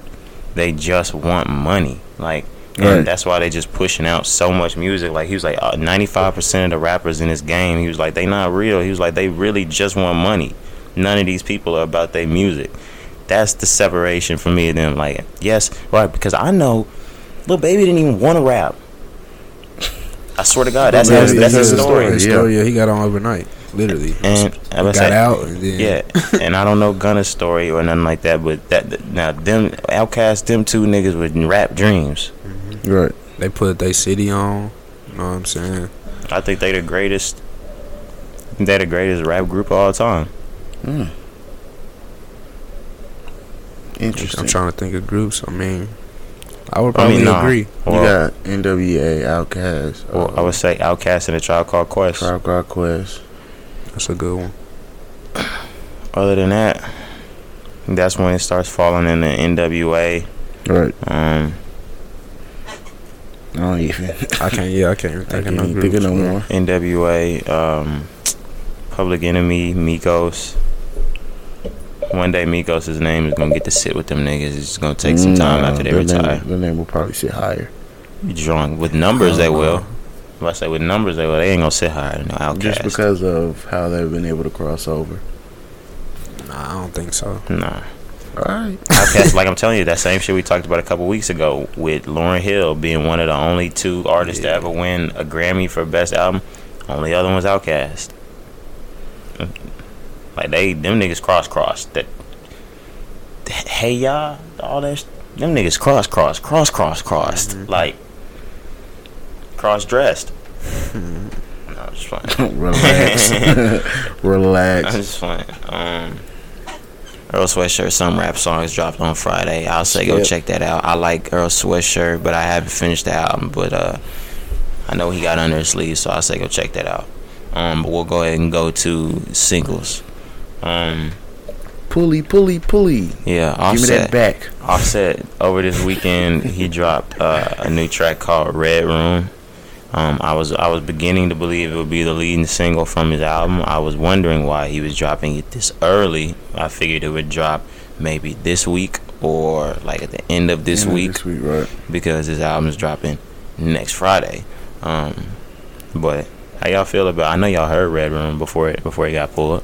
they just want money. Like and Right. that's why they just pushing out so much music. Like he was like uh, 95% of the rappers in this game he was like they not real. He was like they really just want money. None of these people are about their music. That's the separation for me and them. Like yes right because i know Lil Baby didn't even want to rap i swear to god that's Lil his, that's his a story story. His yeah. story, yeah, he got on overnight. literally. And I got was say, out and then yeah, and I don't know Gunna's story or nothing like that, but that that- now them OutKast, them two niggas with rap dreams. Right. they put their city on. You know what I'm saying? I think they the greatest. They the greatest rap group of all time. Hmm. Interesting. I'm trying to think of groups. I mean, I would I probably mean, nah. agree. You got NWA, Outkast, well, I would say OutKast and a Tribe Called Quest. Tribe Called Quest. That's a good one. [CLEARS THROAT] Other than that, that's when it starts falling in the NWA. Right. Um, I don't even. [LAUGHS] I can't. Yeah, I can't even I think can't of no think of no more. NWA, um, Public Enemy, Migos. One day Migos' name is gonna get to sit with them niggas. It's gonna take some time Nah, after they their retire. Name, their name will probably sit higher. Drunk with numbers, they Uh-huh. will. If I say with numbers, they will. They ain't gonna sit higher than no OutKast. Just because of how they've been able to cross over. Nah, I don't think so. Nah. Alright. [LAUGHS] OutKast, like I'm telling you, that same shit we talked about a couple weeks ago with Lauryn Hill being one of the only two artists to ever win a Grammy for best album. Only other one was OutKast. Like they, them niggas cross cross. That, hey y'all, all that, sh- them niggas cross cross cross cross crossed. Like cross dressed. no, I'm just fine. [LAUGHS] [LAUGHS] Relax. I'm Relax. just fine. Um, Earl Sweatshirt, some rap songs dropped on Friday. I'll say go Yep. check that out. I like Earl Sweatshirt, but I haven't finished the album. But uh, I know he got under his sleeve, so I'll say go check that out. Um, but we'll go ahead and go to singles. Um, Pulley, pulley, pulley. yeah, Give me that Offset. back. Offset over this weekend he [LAUGHS] dropped uh, a new track called Red Room. Um, I was I was beginning to believe it would be the leading single from his album. I was wondering why he was dropping it this early. I figured it would drop maybe this week or like at the end of this End of week This week, right. because his album is dropping next Friday. Um, but how y'all feel about? I know y'all heard Red Room before it before it got pulled.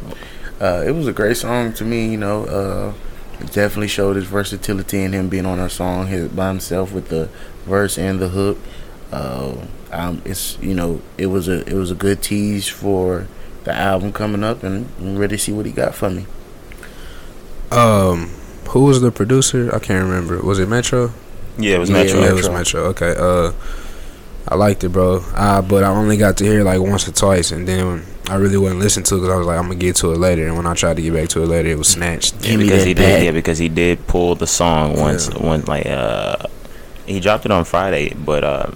Uh, it was a great song to me. You know, uh, it definitely showed his versatility and him being on our song his, by himself with the verse and the hook. Uh, um, it's you know, it was a it was a good tease for the album coming up, and I'm ready to see what he got for me. Um, who was the producer? I can't remember. Was it Metro? Yeah, it was Yeah, Metro. Yeah, it was Metro. Metro. Okay. Uh, I liked it, bro. Uh, but I only got to hear it like once or twice, and then I really wouldn't listen to it because I was like, I'm gonna get to it later. And when I tried to get back to it later, it was snatched. Yeah, Give me because that he back. did. Yeah, because he did pull the song once. Yeah. One like uh, he dropped it on Friday, but uh,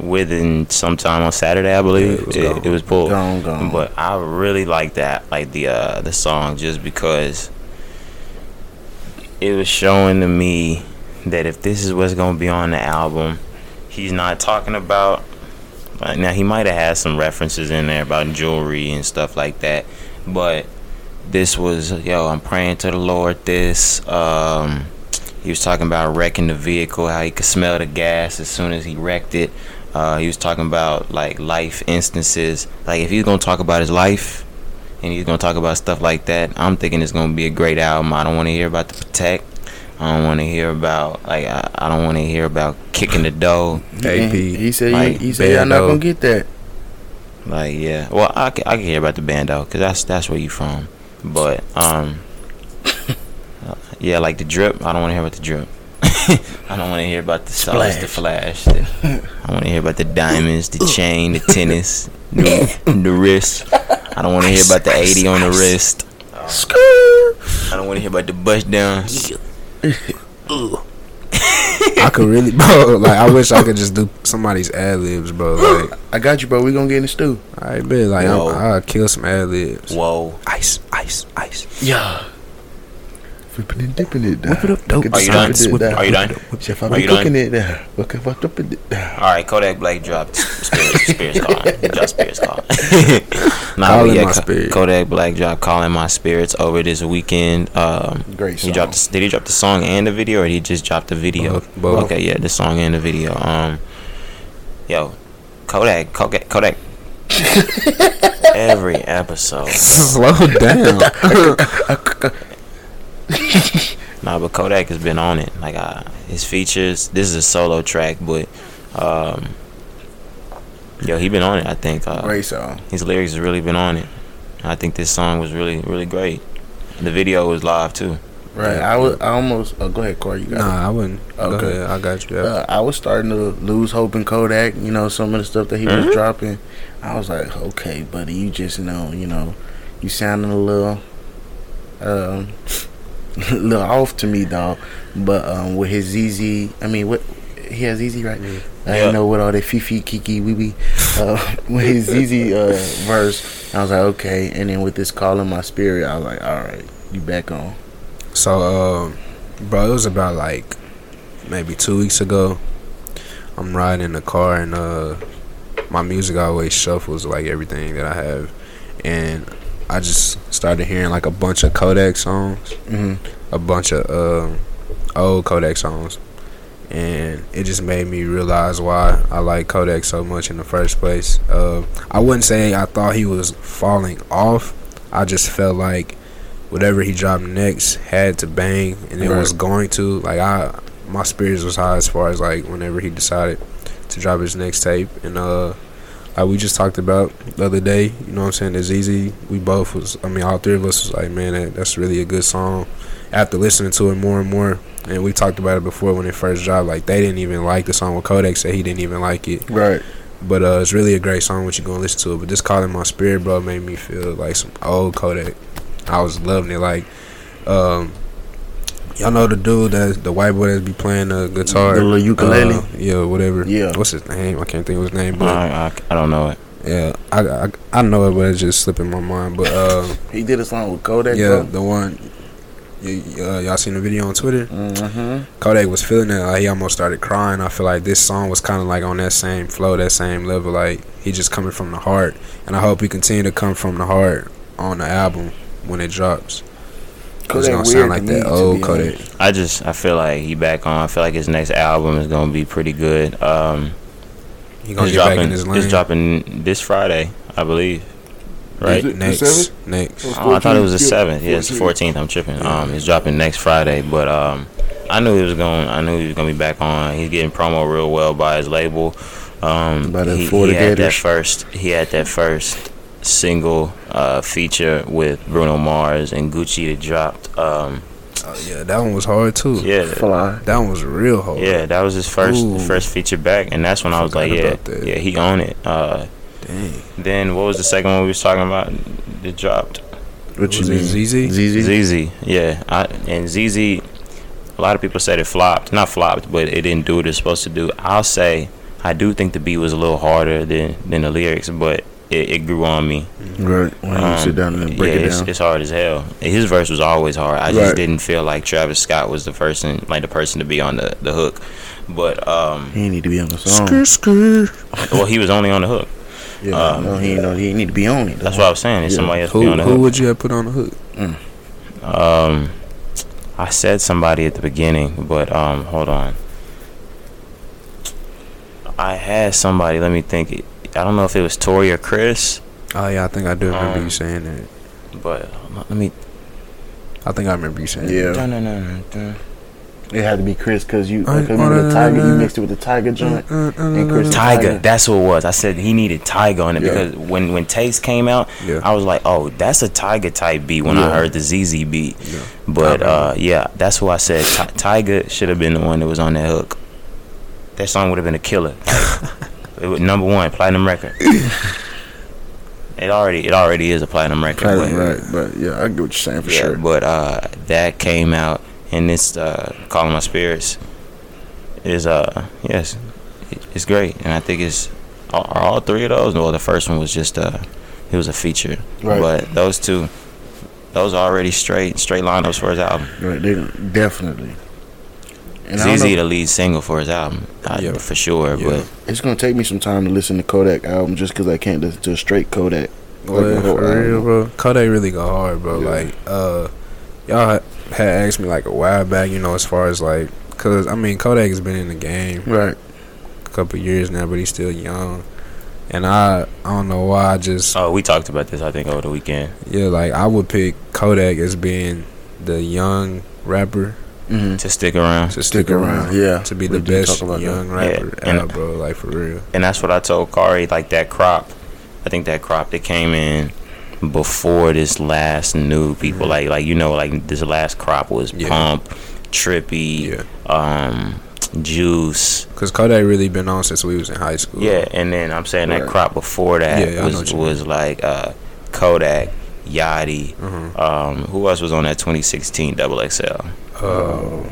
within some time on Saturday, I believe Yeah, it was it, it was pulled. Gone, gone. But I really like that, like the uh, the song, just because it was showing to me that if this is what's gonna be on the album, he's not talking about. Now he might have had some references in there about jewelry and stuff like that, but this was yo. I'm praying to the Lord. This um, he was talking about wrecking the vehicle, how he could smell the gas as soon as he wrecked it. Uh, he was talking about like life instances. Like if he's gonna talk about his life and he's gonna talk about stuff like that, I'm thinking it's gonna be a great album. I don't want to hear about the protect. I don't want to hear about like I, I don't want to hear about kicking the dough. AP. He said like, he, he said y'all not gonna get that. Like yeah, well I can, I can hear about the bando because that's that's where you from. But um, [LAUGHS] yeah, like the drip. I don't want to hear about the drip. [LAUGHS] I don't want to hear about the sauce, the flash. the- I want to hear about the diamonds, the chain, the [LAUGHS] tennis, the, the wrist. I don't want to hear about the 80 on the wrist. Skirt. I don't want to hear about the bust down. I could really, bro. Like I wish I could just do somebody's ad libs, bro. Like I got you, bro. We gonna get in the stew. I bet, like Whoa. I'm, I'll kill some ad libs. Whoa. Ice, ice, ice. Yeah. Flipping and dipping it down. Whip it up, dope. Are you done? it Are you down. done? Chef, I be cooking it down. Look at what up it down. All right, Kodak Black dropped Spears, [LAUGHS] Spears call. He dropped Spears call. [LAUGHS] nah, Calling yeah, My Spirit. Kodak Black dropped "Calling My Spirits" over this weekend. Um, Great he song. dropped. Did he drop the song and the video, or did he just drop the video? Both, both. Okay, yeah, the song and the video. Um, yo, Kodak, Kodak, Kodak. [LAUGHS] Every episode. Slow down. [LAUGHS] Nah, but Kodak has been on it. Like uh, his features. This is a solo track, but um, yo, he been on it. I think. Uh, Great song. His lyrics has really been on it. I think this song was really really great. The video was live too. Right. I was. I almost. Oh, go ahead, Corey. You got it. Nah, I wouldn't. Okay. Go ahead. I got you. Uh, I was starting to lose hope in Kodak. You know, some of the stuff that he Mhm. was dropping. I was like, okay, buddy, you just know, you know, you sounding a little, um, [LAUGHS] a little off to me, dog. But um, with his ZEZE, I mean, what he has ZEZE, right? I Yeah. didn't know what all that fifi kiki wee wee. Uh, [LAUGHS] with his ZEZE uh, verse, I was like, okay. And then with this call in my spirit, I was like, all right, you back on. So, um, bro, it was about like maybe two weeks ago. I'm riding in the car and uh, my music always shuffles like everything that I have, and I just started hearing like a bunch of Kodak songs, hmm a bunch of um, old Kodak songs, and it just made me realize why I like Kodak so much in the first place. Uh, I wouldn't say I thought he was falling off. I just felt like whatever he dropped next had to bang, and it Right. was going to. Like I, my spirits was high as far as like whenever he decided to drop his next tape, and uh, like we just talked about the other day. You know what I'm saying? It's easy. We both was. I mean, all three of us was like, man, that, that's really a good song. After listening to it more and more, and we talked about it before when it first dropped. Like they didn't even like the song. With Kodak said he didn't even like it. Right. But uh, it's really a great song. What you gonna listen to it? But just calling my spirit, bro, made me feel like some old Kodak. I was loving it. Like, um, y'all know the dude that the white boy that be playing the guitar, The little ukulele? uh, yeah, whatever. Yeah. what's his name? I can't think of his name, but I, I, I don't know it. yeah, I, I I know it, but it's just slipping my mind. But uh, [LAUGHS] He did a song with Kodak. yeah, bro. the one. Y- uh, y'all seen the video on Twitter? Mm-hmm. Kodak was feeling it. Like he almost started crying. I feel like this song was kind of like on that same flow, that same level. Like he just coming from the heart, and I hope he continue to come from the heart on the album when it drops. It's gonna sound like that old Kodak. I just I feel like he back on. I feel like his next album is gonna be pretty good. Um, He gonna it's get back dropping. in his lane. It's dropping this Friday, I believe. Right. Is it next, seventh? next. Oh, I thought it was the seventh. Yeah, it's the fourteenth. I'm tripping. Um, he's dropping next Friday, but um, I knew he was going. I knew he was gonna be back on. He's getting promo real well by his label. Um, By the he, he had that first. He had that first single uh, feature with Bruno Mars and Gucci that dropped. Um, Oh, yeah, that one was hard too. yeah, Fly. that one was real hard. yeah, that was his first Ooh. first feature back, and that's when I was like, yeah, that. yeah, he owned it. Uh, Dang. then what was the second one we was talking about? That dropped. What you Was mean? ZEZE? ZEZE? ZEZE, yeah, I, and ZEZE. A lot of people said it flopped, not flopped, but it didn't do what it's supposed to do. I'll say I do think the beat was a little harder than than the lyrics, but it, it grew on me. Right. When you Um, sit down and break yeah, it it's, down. it's hard as hell. His verse was always hard. I just Right. didn't feel like Travis Scott was the person, like the person to be on the, the hook. But um, he need to be on the song. Skr, skr. well, he was only on the hook. Yeah, Um, no, he ain't know. He need to be on it. That's what I was saying. It's Yeah. somebody else to be Who on the who hook. would you have put on the hook? Um, I said somebody at the beginning, but um, hold on. I had somebody. Let me think. I don't know if it was Tori or Chris, Oh yeah, I think I do remember Um, you saying that. but let me. I think I remember you saying. Yeah. Dun, dun, dun, dun. It had to be Chris because you I- cause remember the uh, Tyga. You uh, mixed it with the Tyga joint. that. And Chris- Tyga. Tyga. That's who it was. I said he needed Tyga on it Yeah. because when when Taste came out, Yeah. I was like, oh, that's a Tyga type beat when I heard the ZEZE beat. Yeah. But uh, yeah, that's who I said. Ti- Tyga should have been the one that was on that hook. That song would have been a killer. [LAUGHS] It was number one platinum record. [COUGHS] it already it already is a platinum record. Right, but- right, but yeah, I get what you're saying for yeah, sure. but uh, that came out, and this uh, "Calling My Spirits" is uh, yes, it's great, and I think it's are all three of those. Well, the first one was just uh, it was a feature, Right. but those two, those are already straight straight lineups for his album. Right, they definitely. And I don't know, the lead single for his album, uh, Yeah. for sure. Yeah. But it's gonna take me some time to listen to Kodak album just because I can't listen to a straight Kodak. Well, Like the for real, album. bro. Kodak really go hard, bro. Yeah. Like, uh, y'all had asked me like a while back, you know, as far as like, cause I mean, Kodak has been in the game Right. a couple years now, but he's still young. And I, I don't know why. I just, oh, we talked about this I think over the weekend. yeah, like I would pick Kodak as being the young rapper Mm-hmm. To stick around, to stick, Stick around, around, yeah. to be We the best young that. rapper Yeah, and- out, bro. Like for real. and that's what I told Kari. Like that crop, I think that crop that came in before this last new people. Like like you know like this last crop was Yeah. Pump, Trippie, Yeah. um, Juice. Cause Kodak really been on since we was in high school. Yeah, and then I'm saying that crop before that Yeah, I know was what you was like uh, Kodak, Yachty. Mhm. Um, who else was on that 2016 Double XL? Uh,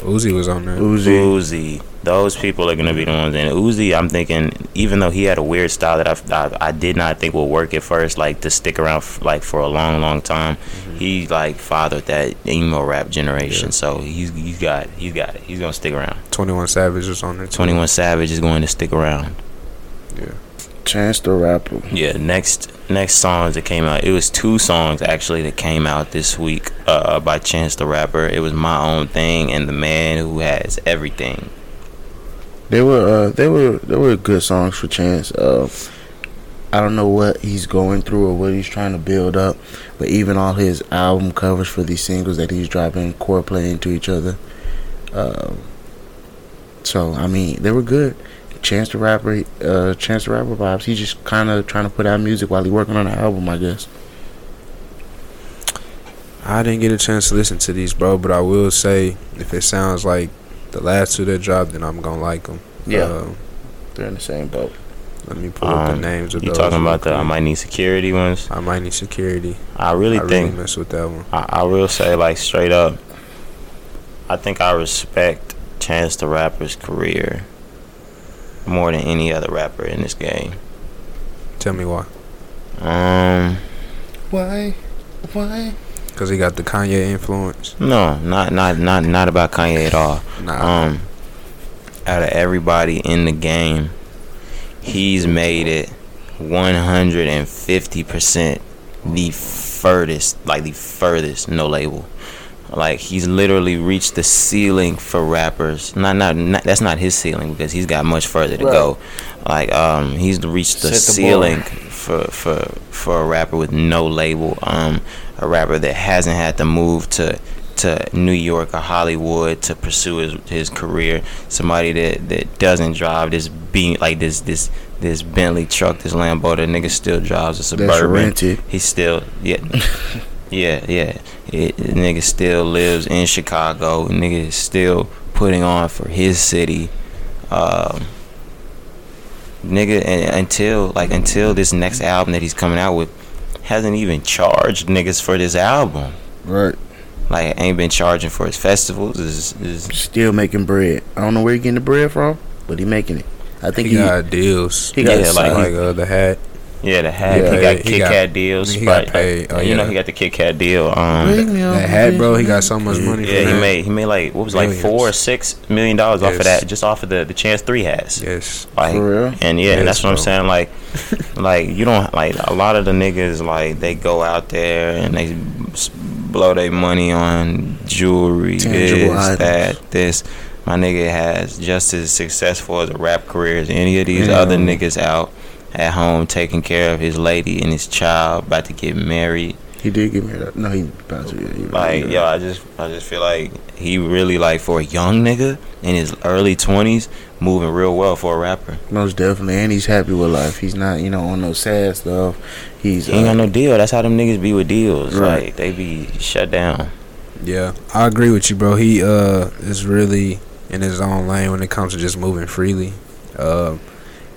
Uzi was on there. Uzi. Uzi. Those people are gonna be the ones. And Uzi, I'm thinking, even though he had a weird style that I, I, I did not think would work at first, like to stick around f- like for a long, long time, he like fathered that emo rap generation. Yeah. So he's he's got he's got it. He's gonna stick around. Twenty One Savage was on there. Twenty One Savage is going to stick around. Yeah. Chance the Rapper. Yeah, next next songs that came out. It was two songs actually that came out this week uh, by Chance the Rapper. It was My Own Thing and The Man Who Has Everything. They were uh, they were they were good songs for Chance. Uh, I don't know what he's going through or what he's trying to build up, but even all his album covers for these singles that he's dropping, core play into each other. Um, so I mean, they were good. Chance the Rapper, uh, Chance the Rapper vibes. He's just kind of trying to put out music while he's working on the album, I guess. I didn't get a chance to listen to these, bro, but I will say if it sounds like the last two that dropped, then I'm gonna like them. Yeah. They're in the same boat. let me pull up the Um, names of You those. You talking about the I might need security ones? I might need security. I really I really think mess with that one. I, I will say like straight up. I think I respect Chance the Rapper's career more than any other rapper in this game. Tell me why. Um, Why? Why? Cause he got the Kanye influence. no, not not not not about Kanye at all. Nah. Um, out of everybody in the game, he's made it 150% the furthest, like the furthest no label. Like he's literally reached the ceiling for rappers. Not, not, not that's not his ceiling because he's got much further to Right. go. Like um, he's reached the, the ceiling bar. for for for a rapper with no label. Um, a rapper that hasn't had to move to to New York or Hollywood to pursue his, his career. Somebody that, that doesn't drive this being like this this this Bentley truck, this Lambo. That nigga still drives a That's suburban. rented. He still yeah. [LAUGHS] Yeah, yeah. It, the nigga still lives in Chicago. Nigga is still putting on for his city. Um, nigga, and, until like until this next album that he's coming out with, hasn't even charged niggas for this album. Right. Like ain't been charging for his festivals. Is is Still making bread. I don't know where he getting the bread from, but he making it. I think he he, got deals. he got Yeah, like- like uh, the hat. Yeah the hat. Yeah, he got he Kit got- Kat deals. he got paid. Oh, you know he got the Kit Kat deal. Um, Bring That hat, bro. He got so much money. yeah, for he that. made he made like what was like Millions. four or six million dollars off of that, just off of the the Chance Three hats. Yes. Like, For real? and yeah, and Yes, that's what I'm saying. Like, like you don't like a lot of the niggas like they go out there and they blow their money on jewelry, Tangible this, items. that, this. My nigga has just as successful as a rap career as any of these Yeah. other niggas out at home taking care of his lady and his child, about to get married. He did give me that. No, he about to. Yeah, he Like, yo, I just, I just feel like he really like for a young nigga in his early twenties, moving real well for a rapper. Most definitely, and he's happy with life. He's not, you know, on no sad stuff. He's He ain't uh, got no deal. That's how them niggas be with deals. Right. Like they be shut down. Yeah, I agree with you, bro. He uh is really in his own lane when it comes to just moving freely. Uh,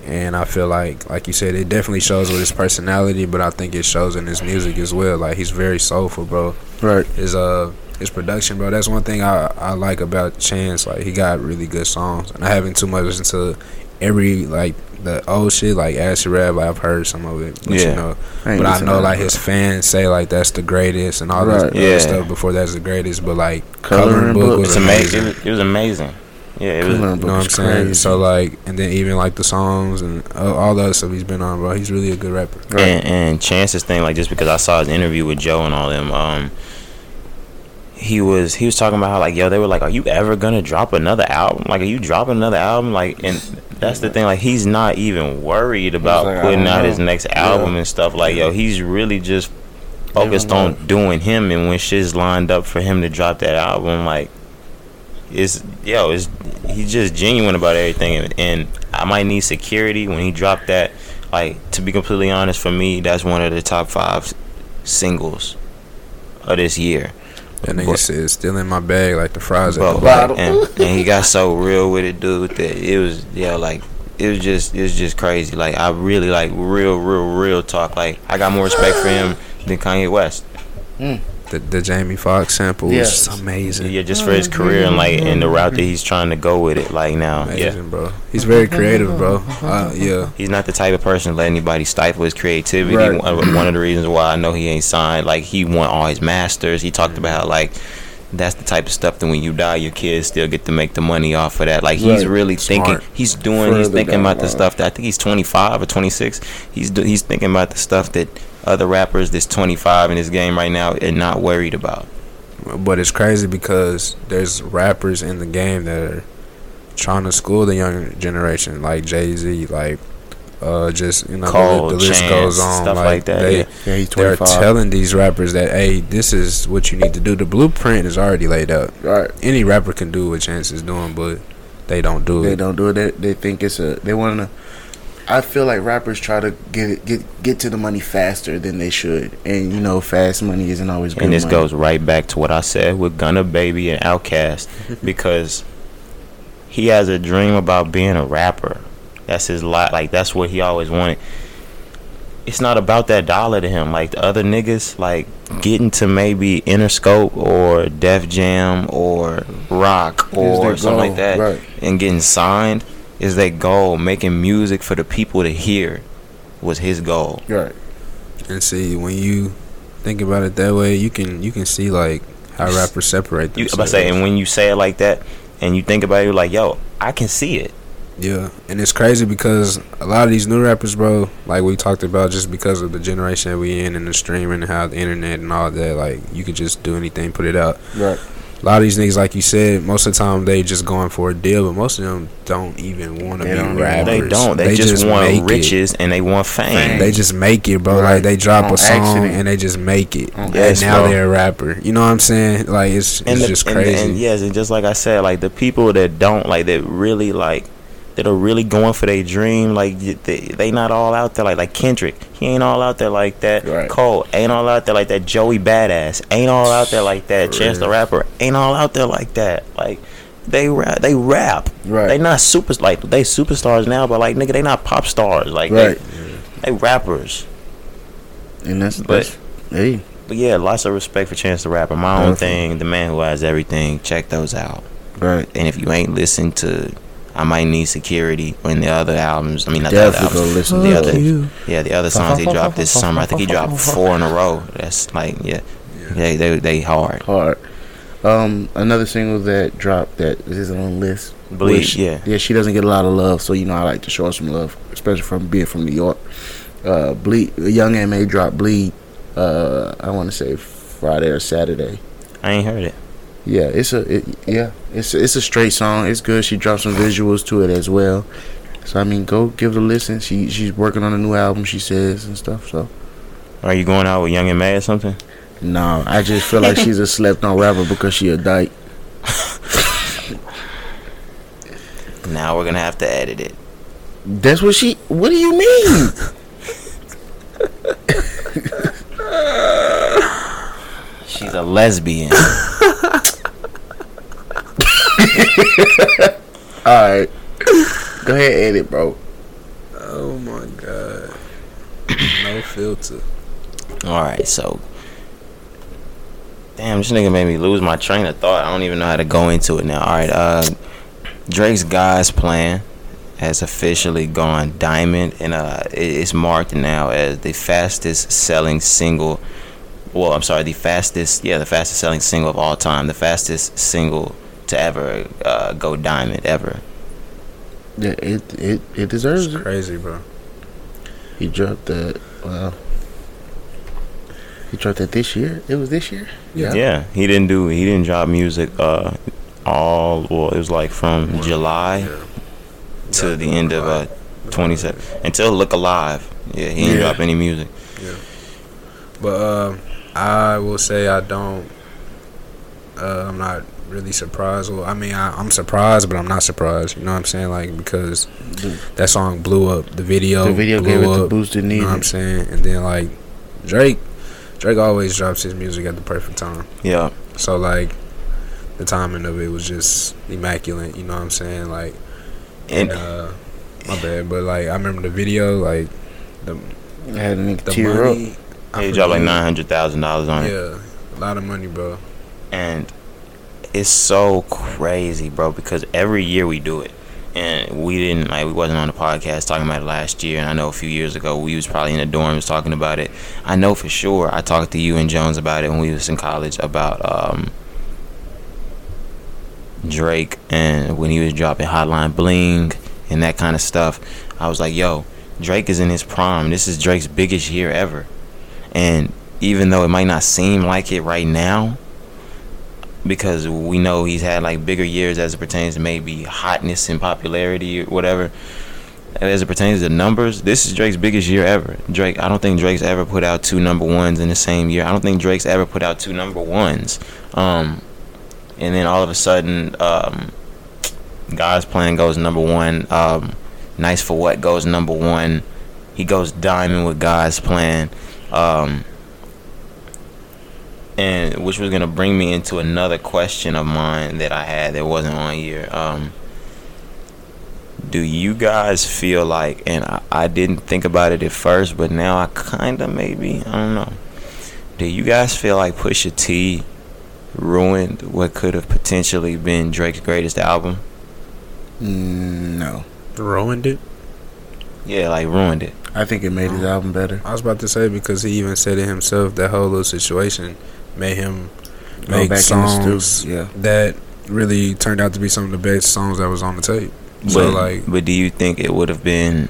and I feel like, like you said, it definitely shows with his personality, but I think it shows in his music as well. Like he's very soulful, bro. right. His uh his production, bro. That's one thing I I like about Chance. Like he got really good songs, and I haven't too much listened to every like the old shit like acid rap. Like I've heard some of it, but Yeah. you know, ain't but I know to like that, his fans say like that's the greatest and all this other Yeah. stuff before that's the greatest. But like Coloring coloring book Book. was It's amazing. Amazing. it was amazing. Yeah, it was. Coloring You know what I'm saying? crazy. So like, and then even like the songs and uh, all the other stuff he's been on, bro. He's really a good rapper. Right. And, and Chance's thing, like just because I saw his interview with Joe and all them, um, he was he was talking about how like yo they were like, are you ever gonna drop another album? Like, are you dropping another album? Like, and that's the thing. Like, he's not even worried about like, putting out know. his next album and stuff. Like, yo, he's really just focused on doing him. And when shit's lined up for him to drop that album, like, it's yo, it's he's just genuine about everything. And, and I might need security when he dropped that like to be completely honest, for me, that's one of the top five singles of this year. That nigga said it's still in my bag like the fries at Bro, the like, bottom. and, and he got so real with it, dude. That it was yeah, like it was just it was just crazy. Like I really like real, real, real talk. Like I got more respect for him than Kanye West. Mm. The, the Jamie Foxx sample Yeah. was just amazing. Yeah, just for his career and like and the route that he's trying to go with it. Like now, yeah. Bro. He's very creative, bro. Uh, yeah. He's not the type of person to let anybody stifle his creativity. Right. One, one of the reasons why I know he ain't signed, like he won all his masters. He talked about like that's the type of stuff that when you die, your kids still get to make the money off of that. Like he's Right. really Smart. thinking, he's doing, he's thinking about the the stuff that I think he's 25 or 26. He's do, he's thinking about the stuff that other rappers that's 25 in this game right now and not worried about. But it's crazy because there's rappers in the game that are trying to school the younger generation, like Jay Z, like uh, just you know the- Cole, the, list Chance, goes on. stuff like that, They, yeah. Yeah, they're telling these rappers that hey, this is what you need to do. The blueprint is already laid out. right. Any rapper can do what Chance is doing, but they don't do They it. They don't do it. They, they think it's a. They want to. I feel like rappers try to get it, get get to the money faster than they should, and you know, fast money isn't always good. and this money. goes right back to what I said with Gunna Baby and Outkast [LAUGHS] because he has a dream about being a rapper. That's his lot. Like that's what he always wanted. It's not about that dollar to him. Like the other niggas, like getting to maybe Interscope or Def Jam or Rock or something like that, right. and getting signed is their goal. Making music for the people to hear was his goal. Right. And see, when you think about it that way, you can you can see like how rappers separate You, themselves. I say, and when you say it like that, and you think about it, you're like, yo, I can see it. Yeah, and it's crazy because a lot of these new rappers, bro, like we talked about, just because of the generation that we in and the streaming and how the internet and all that, like you could just do anything, put it out. Right. A lot of these niggas, like you said, most of the time they just going for a deal, but most of them don't even want to be don't even- rappers. They don't. They, just, want make it. riches and they want fame. Fame. They just make it, bro. Right. Like they drop On a song accident. and they just make it, On and now bro. they're a rapper. You know what I'm saying? Like it's it's the- just and- crazy. And, yes, and just like I said, like the people that don't like that really like that are really going for their dream, like they, they not all out there like like Kendrick. He ain't all out there like that. Right. Cole ain't all out there like that. Joey Badass ain't all out there like that. For Chance the. Rapper ain't all out there like that. Like they rap, they rap. Right. They not super like they superstars now, but like nigga, they not pop stars. Like Right. they, they rappers. And that's, But- that's hey. But yeah, lots of respect for Chance the Rapper. My own thing, the man who has everything. Check those out. Right. And if you ain't listened to, I might need security in the other albums. I mean, not the other albums. listen The other, that. yeah, the other songs he dropped this summer. I think he dropped four in a row. That's like, yeah, they they they hard. Hard. Um, another single that dropped that is on the list. Bleed, which- yeah. Yeah, she doesn't get a lot of love, so you know I like to show her some love, especially from being from New York. Uh, Bleed, Young M.A. dropped Bleed. Uh, I want to say Friday or Saturday. I ain't heard it. Yeah, it's a it, yeah, it's it's a straight song. It's good. She dropped some visuals to it as well. So I mean, go give it a listen. She she's working on a new album. She says and stuff. So Are you going out with Young and Mad or something? no, I just feel like she's a [LAUGHS] slept on rapper because she a dyke. [LAUGHS] Now we're gonna have to edit it. That's what she. What do you mean? [LAUGHS] She's a lesbian. [LAUGHS] All right, go ahead, and edit, bro. oh my god, [COUGHS] no filter. All right, so. Damn, this nigga made me lose my train of thought. I don't even know how to go into it now. All right, uh, Drake's God's Plan has officially gone diamond, and uh, it's marked now as the fastest selling single. Well, I'm sorry, the fastest, yeah, the fastest selling single of all time, the fastest single to ever uh, go diamond ever. Yeah, it it it deserves It's it. crazy, bro. He dropped that. Well, he dropped that this year. It was this year. Yeah. Yeah, he didn't do, he didn't drop music uh, all. Well, it was like from July. Yeah. to the end of uh 27 until Look Alive. Yeah, he didn't Yeah. drop any music. Yeah, but um, I will say I don't. Uh, I'm not really surprised. Well, I mean, I, I'm surprised, but I'm not surprised. You know what I'm saying? Like because that song blew up. The video, The video blew gave it up, the boost it You know what I'm saying? And then like Drake, Drake always drops his music at the perfect time. Yeah. So like the timing of it was just immaculate. You know what I'm saying? Like And uh, my bad, but like I remember the video, like the I had a nigga the tear up. money. I he dropped like nine hundred thousand dollars on it. Yeah, a lot of money, bro. and it's so crazy, bro. Because every year we do it, and we didn't like we wasn't on the podcast talking about it last year. And I know a few years ago we was probably in the dorms talking about it. I know for sure I talked to you and Jones about it when we was in college about um Drake and when he was dropping Hotline Bling and that kind of stuff. I was like, yo, Drake is in his prime. This is Drake's biggest year ever. And even though it might not seem like it right now, because we know he's had like bigger years as it pertains to maybe hotness and popularity or whatever. As it pertains to numbers, this is Drake's biggest year ever. Drake, I don't think Drake's ever put out two number ones in the same year. I don't think Drake's ever put out two number ones. Um, and then all of a sudden, um, God's Plan goes number one. Um, nice for what goes number one. He goes diamond with God's Plan. Um, and which was gonna bring me into another question of mine that I had that wasn't on here. Um, do you guys feel like, and I, I didn't think about it at first, but now I kind of maybe I don't know. Do you guys feel like Pusha T ruined what could have potentially been Drake's greatest album? No, Ruined it. Yeah, like ruined it. I think it made his album better. I was about to say because he even said it himself. That whole little situation made him Go make back in songs the. Yeah. that really turned out to be some of the best songs that was on the tape. So but, like, but do you think it would have been,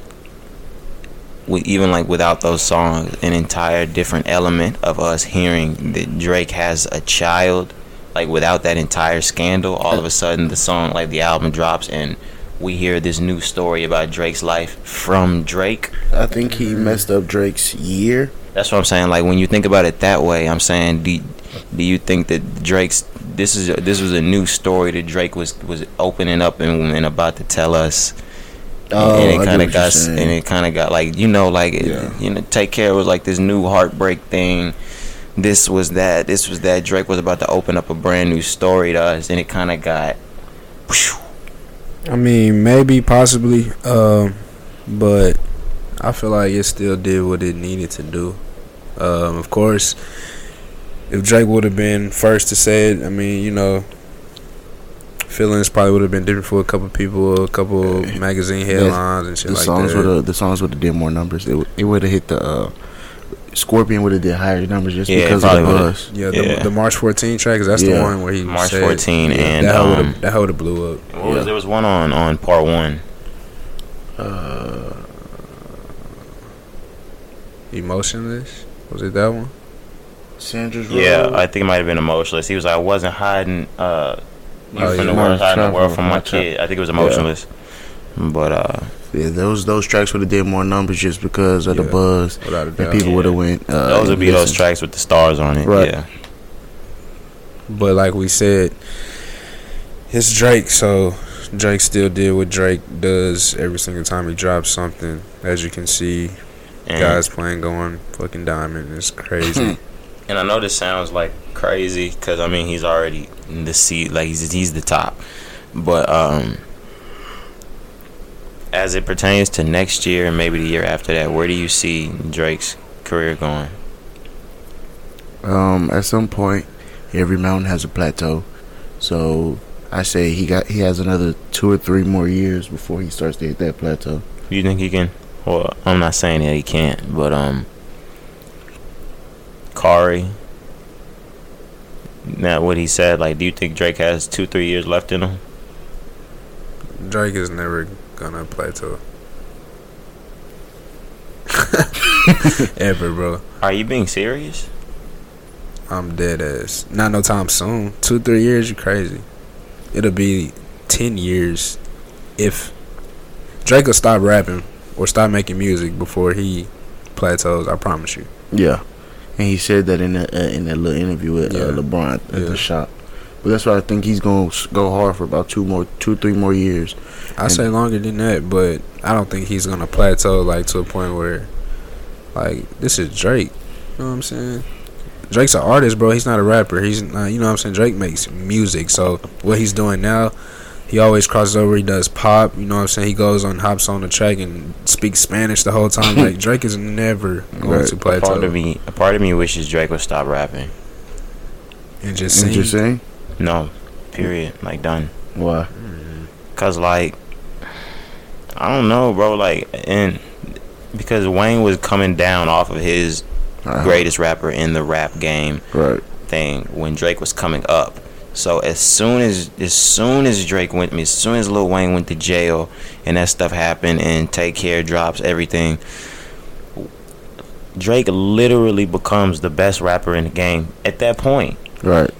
with even like without those songs, an entire different element of us hearing that Drake has a child? Like without that entire scandal, all of a sudden the song, like the album drops, and we hear this new story about Drake's life from Drake. I think he messed up Drake's year. That's what I'm saying. Like when you think about it that way, I'm saying, do, do you think that Drake's this is this was a new story that Drake was was opening up and, and about to tell us? Oh, and it kind of got and it kind of got like you know like it- you know take care was like this new heartbreak thing. This was that. This was that. Drake was about to open up a brand new story to us, and it kind of got. whew, I mean, maybe possibly, um, but I feel like it still did what it needed to do. Um, of course, if Drake would have been first to say it, I mean, you know, feelings probably would have been different for a couple people, a couple magazine headlines and shit the like songs that. would have the songs would have did more numbers. It would- it would have hit the uh, Scorpion would have did higher numbers just Yeah, because of the buzz. yeah, the, Yeah. the March 14 track, 'cause that's the one where he March said, 14 yeah, and that um, would that would have blew up. what was, there was one on on part one. Uh, Emotionless was it that one? Sandra's Yeah, Rose. I think it might have been emotionless. He was like, I wasn't hiding uh you Oh, from yeah. the world, hiding the world from my my tra- kid. I think it was emotionless. But uh yeah, those those tracks would have did more numbers just because of Yeah. the buzz, Without a and doubt. people Yeah. would have went. Uh, those would and be those tracks with the stars on it. Right. Yeah. But like we said, it's Drake, so Drake still did what Drake does every single time he drops something. As you can see, And, God's Plan going fucking diamond. It's crazy. [LAUGHS] and I know this sounds like crazy because I mean he's already in the seat, like he's he's the top. But um as it pertains to next year and maybe the year after that, where do you see Drake's career going? Um, at some point, every mountain has a plateau, so I say he got he has another two or three more years before he starts to hit that plateau. You think he can? Well, I'm not saying that he can't, but um, Kari. Now, what he said, like, do you think Drake has two, three years left in him? Drake is never gonna plateau. [LAUGHS] Ever, bro. Are you being serious? I'm dead ass. Not no time soon. Two, three years, you crazy. It'll be ten years if Drake will stop rapping or stop making music before he plateaus. I promise you. Yeah, and he said that in the, uh, in that little interview with Yeah. uh, LeBron at Yeah. the shop. But that's why I think he's gonna go hard for about two more, two three more years. I say longer than that, but I don't think he's gonna plateau like to a point where, like, this is Drake. You know what I'm saying? Drake's an artist, bro. He's not a rapper. He's not, you know what I'm saying. Drake makes music, so what he's doing now, he always crosses over. He does pop. You know what I'm saying. He goes on, hops on the track, and speaks Spanish the whole time. like [LAUGHS] Drake is never going Right. to A part plateau of me, a part of me wishes Drake would stop rapping. and just sing. Interesting. No, period. Like done. Why? Cause like, I don't know, bro. Like, and because Wayne was coming down off of his Uh, greatest rapper in the rap game Right. thing when Drake was coming up. So as soon as as soon as Drake went, as soon as Lil Wayne went to jail and that stuff happened and Take Care drops everything, Drake literally becomes the best rapper in the game at that point. Right.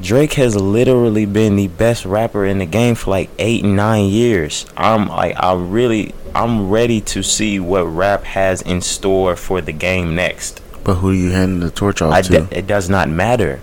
Drake has literally been the best rapper in the game for like eight, nine years. I'm like, I really, I'm ready to see what rap has in store for the game next. But who do you hand the torch off I to? d- it does not matter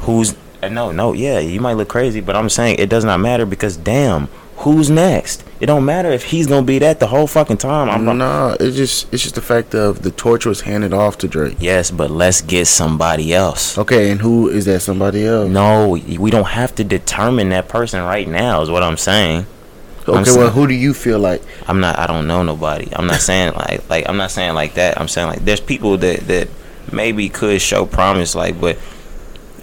who's. No, no, yeah, you might look crazy, but I'm saying it does not matter because damn, who's next? It don't matter if he's gonna be that the whole fucking time. I'm no, it's just it's just the fact of the torch was handed off to Drake. yes, but let's get somebody else. Okay, and who is that somebody else? No, we don't have to determine that person right now. Is what I'm saying. I'm Okay, saying- well, who do you feel like? I'm not. I don't know nobody. I'm not saying like like I'm not saying like that. I'm saying like there's people that that maybe could show promise. Like, but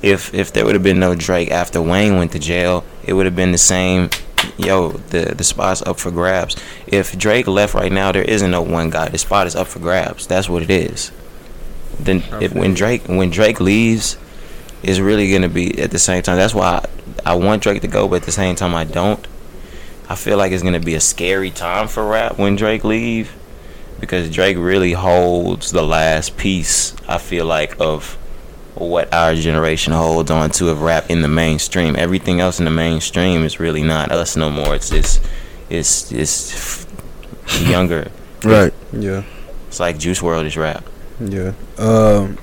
if if there would have been no Drake after Wayne went to jail, it would have been the same. Yo, the the spot's up for grabs. If Drake left right now, there isn't no one guy. The spot is up for grabs. That's what it is. Then if, when Drake when Drake leaves, it's really gonna be at the same time. That's why I, I want Drake to go, but at the same time I don't. I feel like it's gonna be a scary time for rap when Drake leave, because Drake really holds the last piece. I feel like of what our generation holds on to of rap in the mainstream. Everything else in the mainstream is really not us no more. It's it's it's it's [LAUGHS] younger. Right. Yeah. It's like Juice WRLD is rap. Yeah. Um,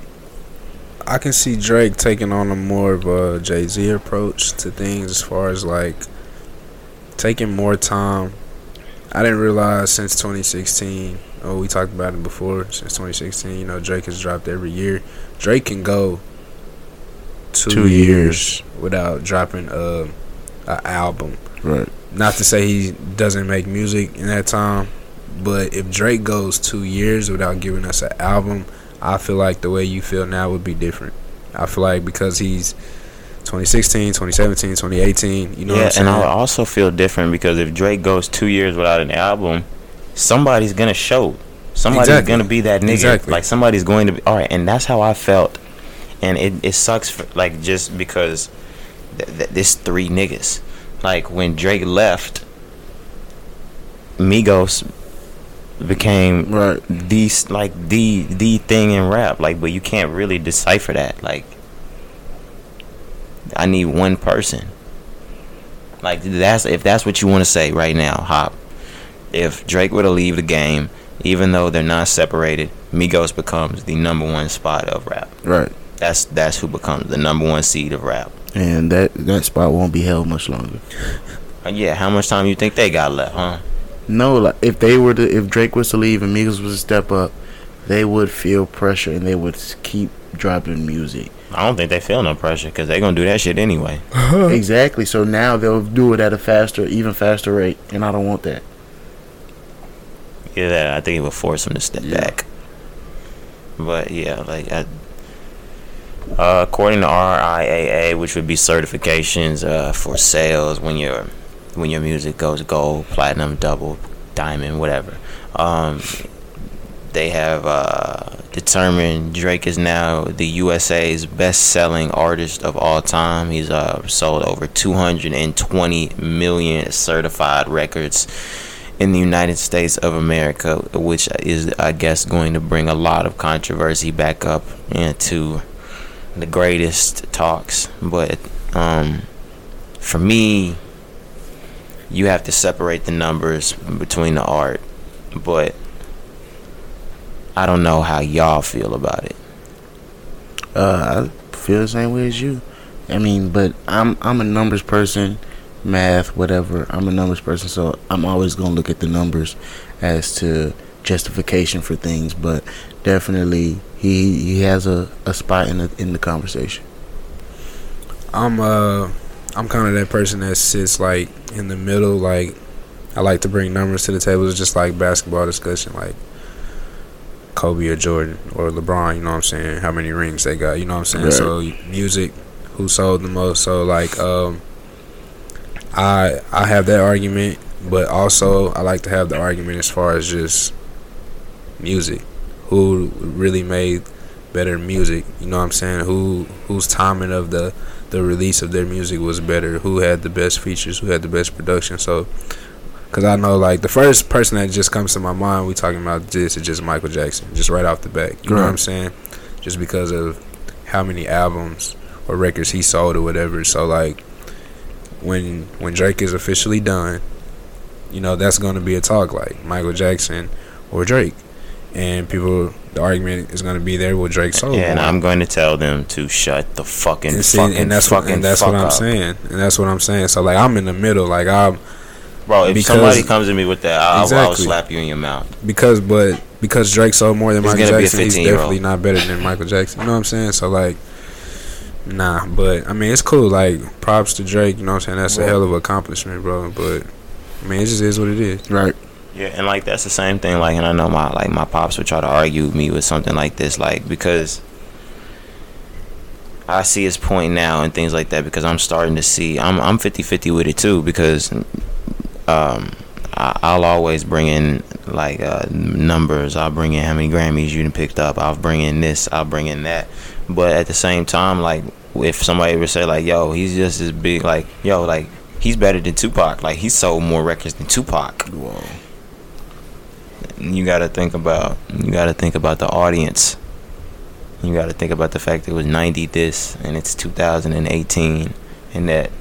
I can see Drake taking on a more of a Jay Z approach to things as far as like taking more time. I didn't realize since 2016. Oh, we talked about it before. Since 2016, you know, Drake has dropped every year. Drake can go two, Two years, years. without dropping a, a album. Right. Not to say he doesn't make music in that time, but if Drake goes two years without giving us an album, I feel like the way you feel now would be different. I feel like because he's 2016, 2017, 2018, you know yeah, what I'm saying? and I also feel different because if Drake goes two years without an album, somebody's gonna show. Somebody's Exactly. gonna be that nigga. Exactly. Like somebody's going to be all right, and that's how I felt. And it, it sucks for, like just because th- th- this three niggas. Like when Drake left, Migos became Right. the like the the thing in rap. Like, but you can't really decipher that. Like, I need one person. Like that's if that's what you want to say right now, Hop. If Drake were to leave the game, even though they're not separated, Migos becomes the number one spot of rap. Right. That's that's who becomes the number one seed of rap. And that that spot won't be held much longer. Uh, yeah, how much time you think they got left, huh? No, like if they were to, if Drake was to leave and Migos was to step up, they would feel pressure and they would keep dropping music. I don't think they feel no pressure because they're gonna do that shit anyway. [LAUGHS] exactly. So now they'll do it at a faster, even faster rate, and I don't want that. Yeah, I think it would force them to step Yeah. back. But yeah, like I, uh, according to RIAA, which would be certifications uh, for sales when your when your music goes gold, platinum, double, diamond, whatever. Um, they have uh, determined Drake is now the USA's best-selling artist of all time. He's uh, sold over 220 million certified records in the United States of America, which is, I guess, going to bring a lot of controversy back up into the greatest talks. But um, for me, you have to separate the numbers between the art. But I don't know how y'all feel about it. Uh, I feel the same way as you. I mean, but I'm I'm a numbers person, math, whatever. I'm a numbers person, so I'm always gonna look at the numbers as to justification for things. But definitely, he he has a, a spot in the in the conversation. I'm uh I'm kind of that person that sits like in the middle. Like I like to bring numbers to the table. It's just like basketball discussion, like Kobe or Jordan or LeBron. You know what I'm saying? How many rings they got? You know what I'm saying? Right. So music, who sold the most? So like um, I I have that argument, but also I like to have the argument as far as just music, who really made better music. You know what I'm saying? Who whose timing of the the release of their music was better? Who had the best features? Who had the best production? So, because I know like the first person that just comes to my mind, we talking about this is just Michael Jackson, just right off the back. You know what I'm saying? Just because of how many albums or records he sold or whatever. So like when when Drake is officially done, you know that's going to be a talk like Michael Jackson or Drake, and people the argument is going to be there. with Drake sold and. I'm going to tell them to shut the fucking And, see, fucking and that's fucking what and that's fuck what I'm up. saying, and that's what I'm saying. So like I'm in the middle, like I'm Bro, if Because- somebody comes at me with that, I'll, I'll slap you in your mouth. because but because Drake sold more than He's Michael gonna be a Jackson, he's definitely not better than Michael Jackson. You know what I'm saying? So like, nah. But I mean, it's cool. Like props to Drake. You know what I'm saying? That's a hell of an accomplishment, bro. But I mean, it just is what it is. Right. Yeah, and like that's the same thing. Like, and I know my like my pops would try to argue with me with something like this, like because I see his point now and things like that. Because I'm starting to see, I'm I'm 50-50 with it too. Because um, I, I'll always bring in like uh, numbers. I'll bring in how many Grammys you done picked up. I'll bring in this. I'll bring in that. But at the same time, like if somebody would say like, "Yo, he's just as big," like, "Yo, like." He's better than Tupac. Like he sold more records than Tupac Whoa. you got to think about you got to think about the audience you got to think about the fact it was 90 this and it's 2018 and that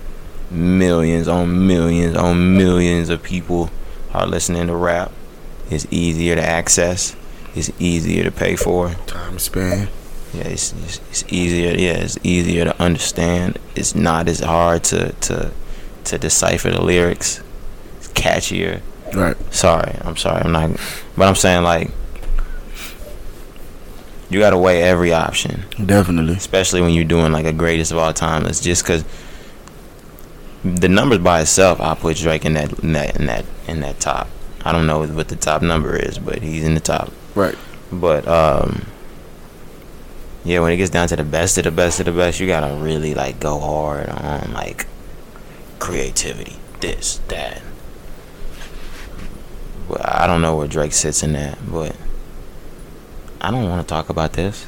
millions on millions on millions of people are listening to rap it's easier to access it's easier to pay for Time span. Yeah it's, it's, it's easier yeah it's easier to understand it's not as hard to to to decipher the lyrics it's catchier Right. Sorry, I'm sorry. I'm not. But I'm saying like, you gotta weigh every option, Definitely. especially when you're doing like a greatest of all time. It's just because the numbers by itself, I put Drake in that in that in that in that top. I don't know what the top number is, but he's in the top. Right. But um, yeah, when it gets down to the best of the best of the best, you gotta really like go hard on like creativity, this, that. Well, I don't know where Drake sits in that, but I don't want to talk about this.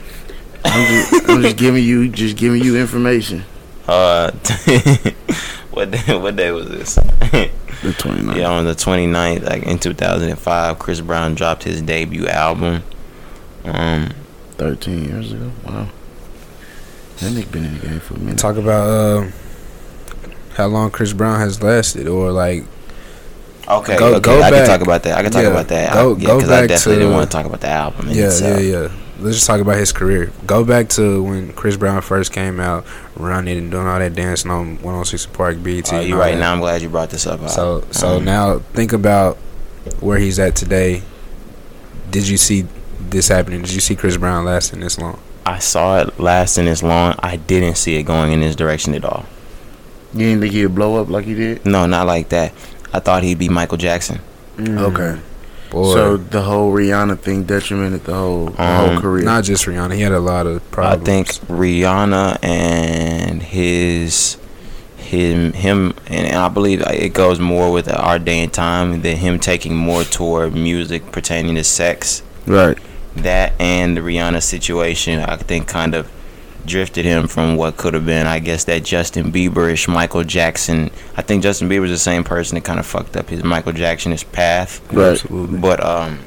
I'm just, I'm just giving you just giving you information. Uh, [LAUGHS] what day, what day was this? The 29th. yeah, on the 29th, like in 2005, Chris Brown dropped his debut album. Um, 13 years ago. Wow. That nigga been in the game for a minute. Talk about uh, how long Chris Brown has lasted, or like Okay, Go- okay, go I back. can talk about that. I can talk Yeah, about that. go- I, yeah, go because I definitely to- didn't want to talk about the album. Yeah, itself. yeah, yeah. Let's just talk about his career. Go back to when Chris Brown first came out, running and doing all that dancing on 106 Park BET. Oh, and you're all right. that. Now I'm glad you brought this up. So so Um, now think about where he's at today. Did you see this happening? Did you see Chris Brown lasting this long? I saw it lasting this long. I didn't see it going in this direction at all. You didn't think he'd blow up like he did? No, not like that. I thought he'd be Michael Jackson. Okay. Boy, So the whole Rihanna thing detrimented the whole the whole Um, career. not just Rihanna. He had a lot of problems. I think Rihanna and his him him and, and I believe it goes more with our day and time than him taking more toward music pertaining to sex. right. That and the Rihanna situation, I think, kind of drifted him from what could have been, I guess, that Justin Bieberish Michael Jackson. I think Justin Bieber's the same person that kind of fucked up his Michael Jacksonish path. Right. Absolutely. But um,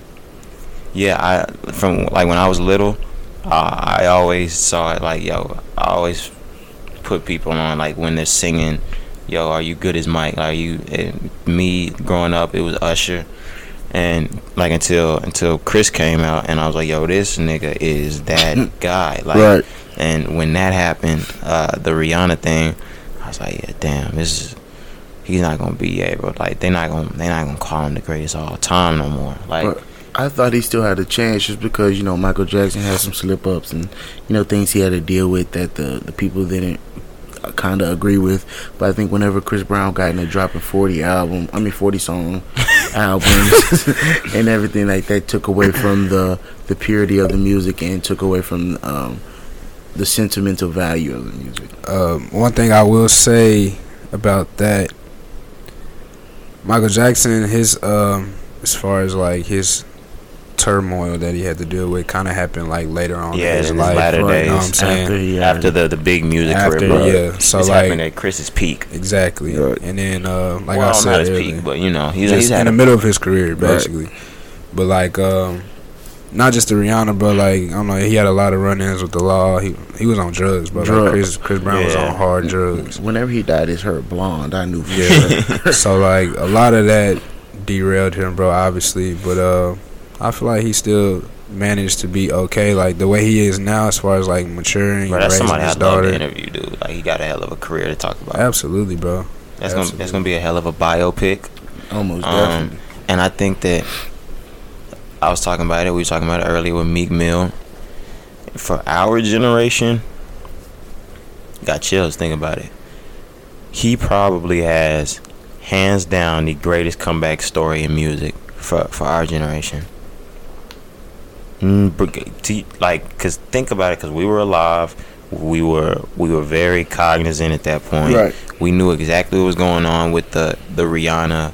yeah, I from like when I was little, uh, I always saw it like yo. I always put people on like when they're singing, yo, are you good as Mike? Are you? And me growing up, it was Usher, and like until until Chris came out, and I was like, yo, this nigga is that guy. Like Right. And when that happened, uh, the Rihanna thing, I was like, yeah, damn, this is he's not gonna be able. Like they're not gonna they're not gonna call him the greatest of all time no more. Like. I thought he still had a chance just because you know Michael Jackson had some slip ups and you know things he had to deal with that the the people didn't kind of agree with. But I think whenever Chris Brown got in a dropping forty album, I mean forty song [LAUGHS] albums [LAUGHS] and everything like that, took away from the the purity of the music and took away from um, the sentimental value of the music. Um, one thing I will say about that, Michael Jackson, his um, as far as like his turmoil that he had to deal with kind of happened like later on Yeah, in his in his life. latter right, you know what I'm saying? After he had- after the the big music After, career, bro. yeah. So it's like happened at Chris's peak. exactly, Right. and then uh, like well, I said not his peak, but you know, he's, he's in the middle of his career basically. But like um, not just the Rihanna, but like I don't know, he had a lot of run-ins with the law. He he was on drugs, but like Chris Chris Brown was on hard drugs. Whenever he dyed, his hair blonde, I knew for Yeah. sure. so like a lot of that derailed him, bro. Obviously, but uh, I feel like he still managed to be okay. Like the way he is now, as far as like maturing, bro, that's raising somebody his I'd love daughter. to interview, dude. Like he got a hell of a career to talk about. Absolutely, bro. That's gonna that's gonna be a hell of a biopic. Almost Um, definitely. and I think that I was talking about it. We were talking about it earlier with Meek Mill. For our generation, got chills. Think about it. He probably has, hands down, the greatest comeback story in music for for our generation. Mm, to- Like, cause think about it. Cause we were alive. We were we were very cognizant at that point. Right. We knew exactly what was going on with the the Rihanna,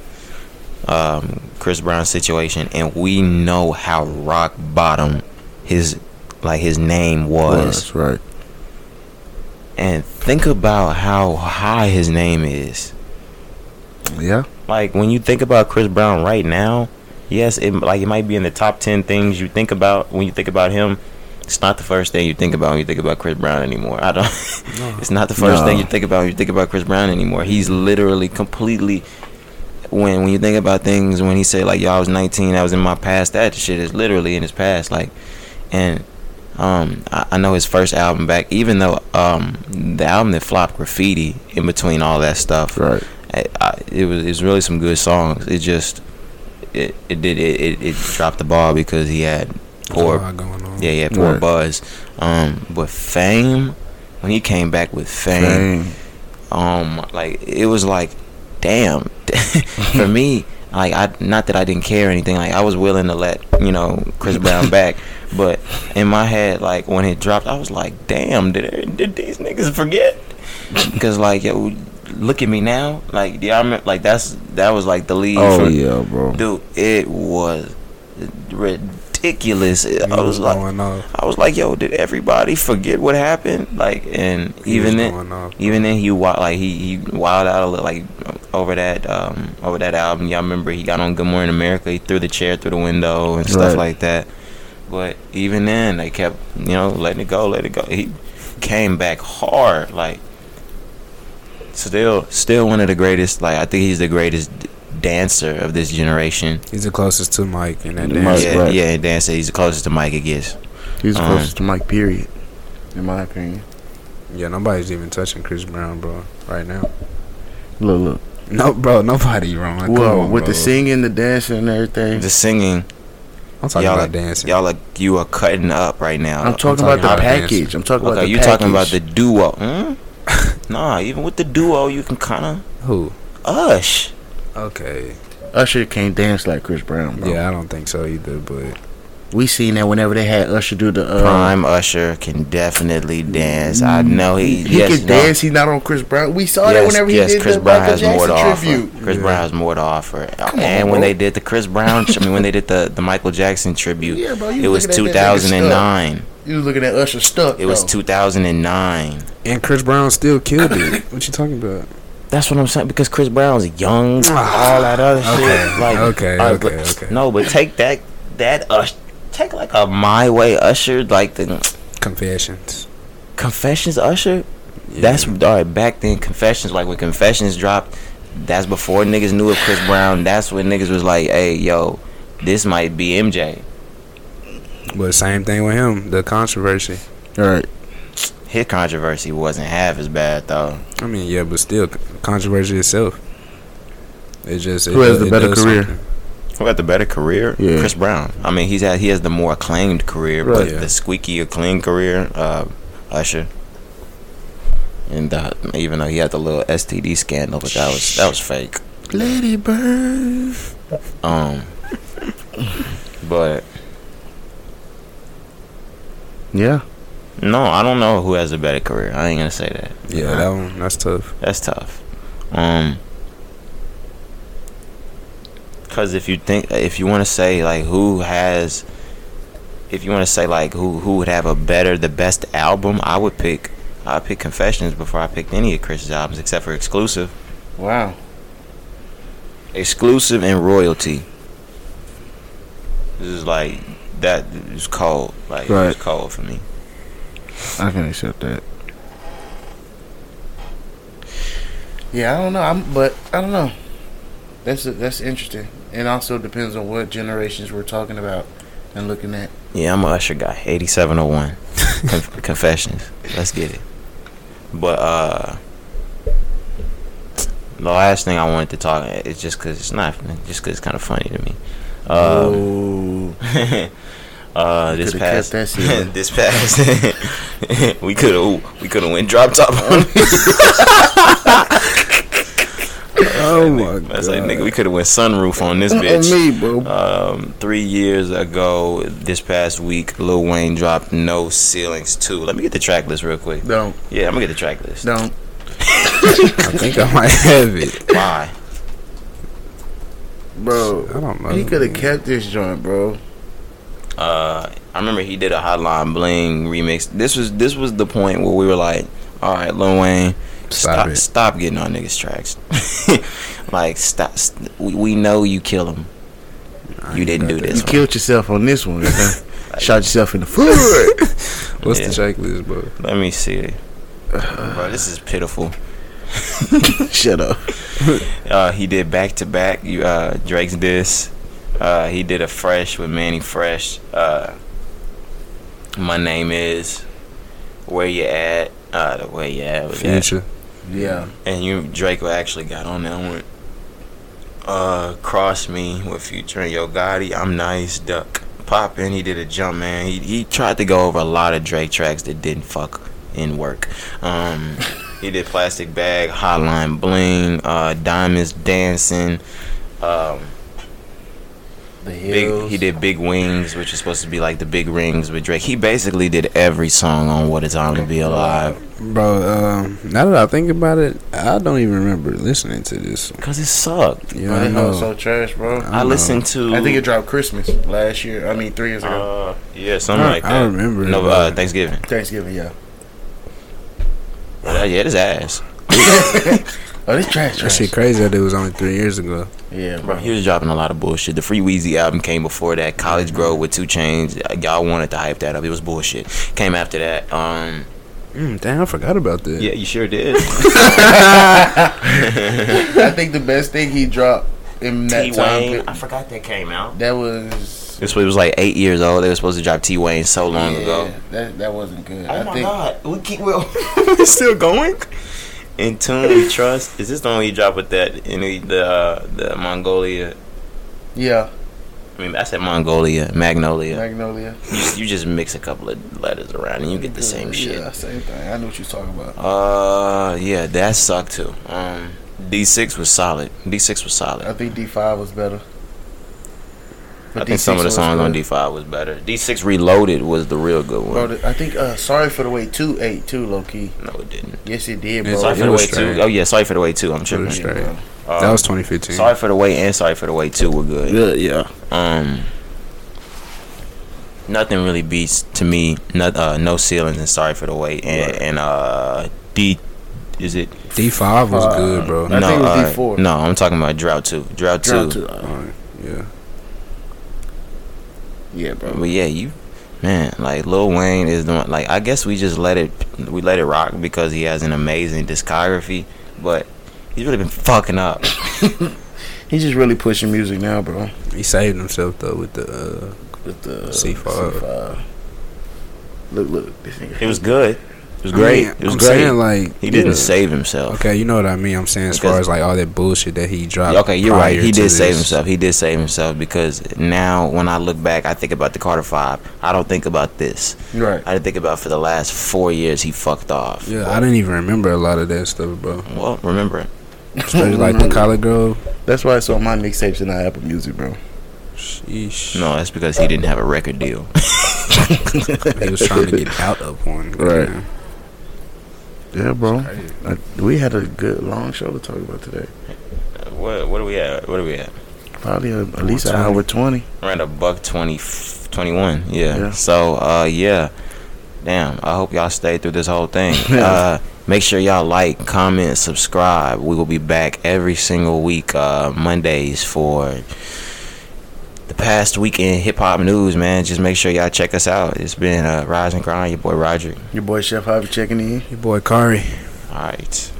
um, Chris Brown situation, and we know how rock bottom his like his name was. Was right. And think about how high his name is. Yeah. Like when you think about Chris Brown right now, yes, it like it might be in the top ten things you think about when you think about him. It's not the first thing you think about when you think about Chris Brown anymore. I don't. [LAUGHS] it's not the first No. thing you think about when you think about Chris Brown anymore. He's literally completely. When when you think about things, when he said like, "Yo, I was 19, I was in my past," that shit is literally in his past. Like, and um, I, I know his first album back, even though um, the album that flopped, Graffiti, in between all that stuff, Right. I, I, it was it's really some good songs. It just it it did it, it, it dropped the ball because he had There's a poor going on. yeah yeah poor Right. buzz. Um, but Fame when he came back with Fame, Fame. um, like it was like, damn. [LAUGHS] For me, like I not that I didn't care or anything. Like I was willing to let you know Chris Brown [LAUGHS] back, but in my head, like when it dropped, I was like, damn, did did these niggas forget? Because like yo, look at me now. Like yeah, I remember, like that's that was like the lead. Oh for, yeah, bro. dude, it was ridiculous. He I was like. going off. I was like, "Yo, did everybody forget what happened?" Like, and He even then, off. even then, he wa- like he he wilded out a little, like over that um over that album. Y'all remember he got on Good Morning America. He threw the chair through the window and stuff Right. like that. But even then, they kept you know letting it go, let it go. He came back hard, like still still one of the greatest. Like I think he's the greatest dancer of this generation. He's the closest to Mike in that Mike, dance. yeah, right. yeah, dancer. He's the closest to Mike it gets. He's Um, closest to Mike. Period. In my opinion. Yeah, nobody's even touching Chris Brown, bro, right now. Look, look. No, bro, nobody wrong. Come Well, on, with the singing, the dancing, and everything. The singing. I'm talking y'all about are, dancing. Y'all are you are cutting up right now. I'm talking talking about the package. dancing. I'm talking about Okay, the you package. talking about the duo? Hmm? Nah, even with the duo, you can kind of Who? ush. Okay. Usher can't dance like Chris Brown, bro. Yeah, I don't think so either. But We seen that whenever they had Usher do the uh, Prime Usher can definitely dance. I know he. He yes, can no. dance. He's not on Chris Brown. We saw that Yes, whenever he yes, did Chris the Brown Michael has more Jackson to offer. Chris Yeah. Brown has more to offer. Come on, and when bro. they did the Chris Brown, I mean, when they did the, the Michael Jackson tribute, [LAUGHS] Yeah, bro, it was looking at that nigga 2009. You looking at Usher stuck. It was 2009. and Chris Brown still killed it. [COUGHS] what you talking about? That's what I'm saying because Chris Brown's young, ah, all that other Okay, shit. Like, okay, all right, okay, but- okay. No, but take that that Usher, take like a My Way Usher, like the Confessions. Confessions Usher. Yeah. That's all right. Back then, Confessions, like when Confessions dropped, that's before niggas knew of Chris Brown. That's when niggas was like, "Hey, yo, this might be MJ." But same thing with him. The controversy. All right. his controversy wasn't half as bad though. I mean, yeah, but still, controversy itself. It's just it Who has does- the better career? something. Who had the better career? Yeah. Chris Brown. I mean, he's had he has the more acclaimed career, Right. but Yeah. the squeaky acclaimed career, uh, Usher. And uh, even though he had the little STD scandal, but that was that was fake. Lady Bird. Um, but Yeah. no, I don't know who has a better career. I ain't gonna say that. Yeah, that one that's tough. That's tough. Um, because if you think, if you want to say like who has, if you want to say like who who would have a better, the best album, I would pick. I would pick Confessions before I picked any of Chris's albums except for Exclusive. Wow. Exclusive and Royalty. This is like that is cold. Like Right. it's cold for me. I can accept that. Yeah, I don't know. I'm, but I don't know. That's that's interesting. It also depends on what generations we're talking about and looking at. Yeah, I'm a Usher guy. 8701. [LAUGHS] Conf- Confessions. Let's get it. But, uh, the last thing I wanted to talk is just because it's not, just because it's kind of funny to me. Um, [LAUGHS] uh, this coulda past, kept that [LAUGHS] secret. this past, [LAUGHS] we could have, we could have went drop top on. Oh my That's like, nigga, we could have went sunroof on this bitch. me, bro. Um, three years ago, this past week, Lil Wayne dropped No Ceilings 2. Let me get the track list real quick. don't, Yeah, I'm gonna get the track list. don't. [LAUGHS] I think I might have it. Why? Bro, I don't know. he could have kept this joint, bro. Uh, I remember he did a Hotline Bling remix. This was this was the point where we were like, all right, Lil Wayne, Stop stop stop getting on niggas tracks. [LAUGHS] like stop. St- we, we know you kill him. You didn't do You this. one. killed yourself on this one. man. [LAUGHS] Shot yourself in the foot. [LAUGHS] What's Yeah. the checklist, bro? Let me see. Bro, this is pitiful. Shut up. Uh, he did back to back. You uh, Drake's diss. Uh, he did a fresh with Mannie Fresh. Uh, my name is where you at. Uh, the where you at was that. Future. Yeah. And you Draco actually got on that one. Uh, cross me with Future and Yo Gotti. I'm nice, duck. Poppin', he did a jump man. He he tried to go over a lot of Drake tracks that didn't fuck in work. Um, [LAUGHS] he did plastic bag, hotline bling, uh, diamonds dancing. Um, The big, hills. he did big wings, which is supposed to be like the big rings with Drake. He basically did every song on What a Time to Be Alive. Bro, um, now that I think about it, I don't even remember listening to this. Cause it sucked. Yeah, Bro, I that know. was so trash, bro. I I, listened to. I think it dropped Christmas last year. I mean, three years ago. Uh, yeah, something I- like that. I remember it, No, but- uh, Thanksgiving. Thanksgiving, yeah. Uh, yeah, this ass. [LAUGHS] Oh, this trash, That trash. shit crazy that it was only three years ago. Yeah, Bro, bro. he was dropping a lot of bullshit. The Free Weezy album came before that. ColleGrove with 2 Chainz. Y'all wanted to hype that up. It was bullshit. Came after that. Um, Mm, damn, I forgot about that. yeah, you sure did. [LAUGHS] [LAUGHS] I think the best thing he dropped in that T time. Wayne. pe- I forgot that came out. That was. This was like eight years old. They were supposed to drop T Wayne so long yeah, ago. That that wasn't good. Oh I my think. god, we keep well. [LAUGHS] it's still going. In tune we trust. Is this the one dropped with that in the the, uh, the Mongolia? Yeah, I mean, I said Mongolia, Magnolia. Magnolia. You, you just mix a couple of letters around and you get the same shit. Yeah, same thing. I know what you're talking about. Uh, yeah, that sucked too. Um, D six was solid. D six was solid. I think D5 was better. I But think some of the D6 songs on. D five was better. D six Reloaded was the real good one. the- I think uh, Sorry for the Wait 2 8 too, low key. No, it didn't. Yes, it did, Yeah, bro. Sorry it for the was way two. Oh yeah, sorry for the Wait two. I'm tripping. was straight. bro. Um, That was 2015. Sorry for the Wait and sorry for the Wait two were good. Good, yeah. Um, nothing really beats to me. No, uh, no ceilings and sorry for the Wait and Right. and uh D. Is it D5 was Uh, good, bro. I think it was uh, D4. No, I'm talking about drought two. Drought, Drought two. two, Alright, yeah. Yeah, bro. But yeah, you man, like Lil Wayne is the one. Like I guess we just let it we let it rock because he has an amazing discography, but he's really been fucking up. [LAUGHS] He's just really pushing music now, bro. He saved himself though with the uh, With the C5. C5. Look, look, this nigga. It was good. It was great. I mean, it was I'm great. saying like he didn't yeah. save himself. Okay, you know what I mean. I'm saying as Because- far as like all that bullshit that he dropped. Okay, you're right. He to did save himself. He did save himself because now when I look back, I think about the Carter Five. I don't think about this. Right. I didn't think about for the last four years he fucked off. Yeah, I didn't even remember a lot of that stuff, bro. Well, remember it. Especially like the ColleGrove. That's why I saw my mixtapes and not Apple Music, bro. Sheesh. No, that's because he didn't have a record deal. [LAUGHS] he was trying to get out of one. Right. Yeah. Yeah, bro. Uh, we had a good long show to talk about today. what what are we at? What are we at? Probably a, at least an 120. hour twenty. Around a buck 20, 21. Yeah. Yeah. So, uh, yeah. Damn. I hope y'all stay through this whole thing. [LAUGHS] Uh, make sure y'all like, comment, subscribe. We will be back every single week, uh, Mondays for the past week in hip hop news, man. Just make sure y'all check us out. It's been uh, Rise and Grind. Your boy Roger. Your boy Chef Javi checking in. Your boy Kari. All right.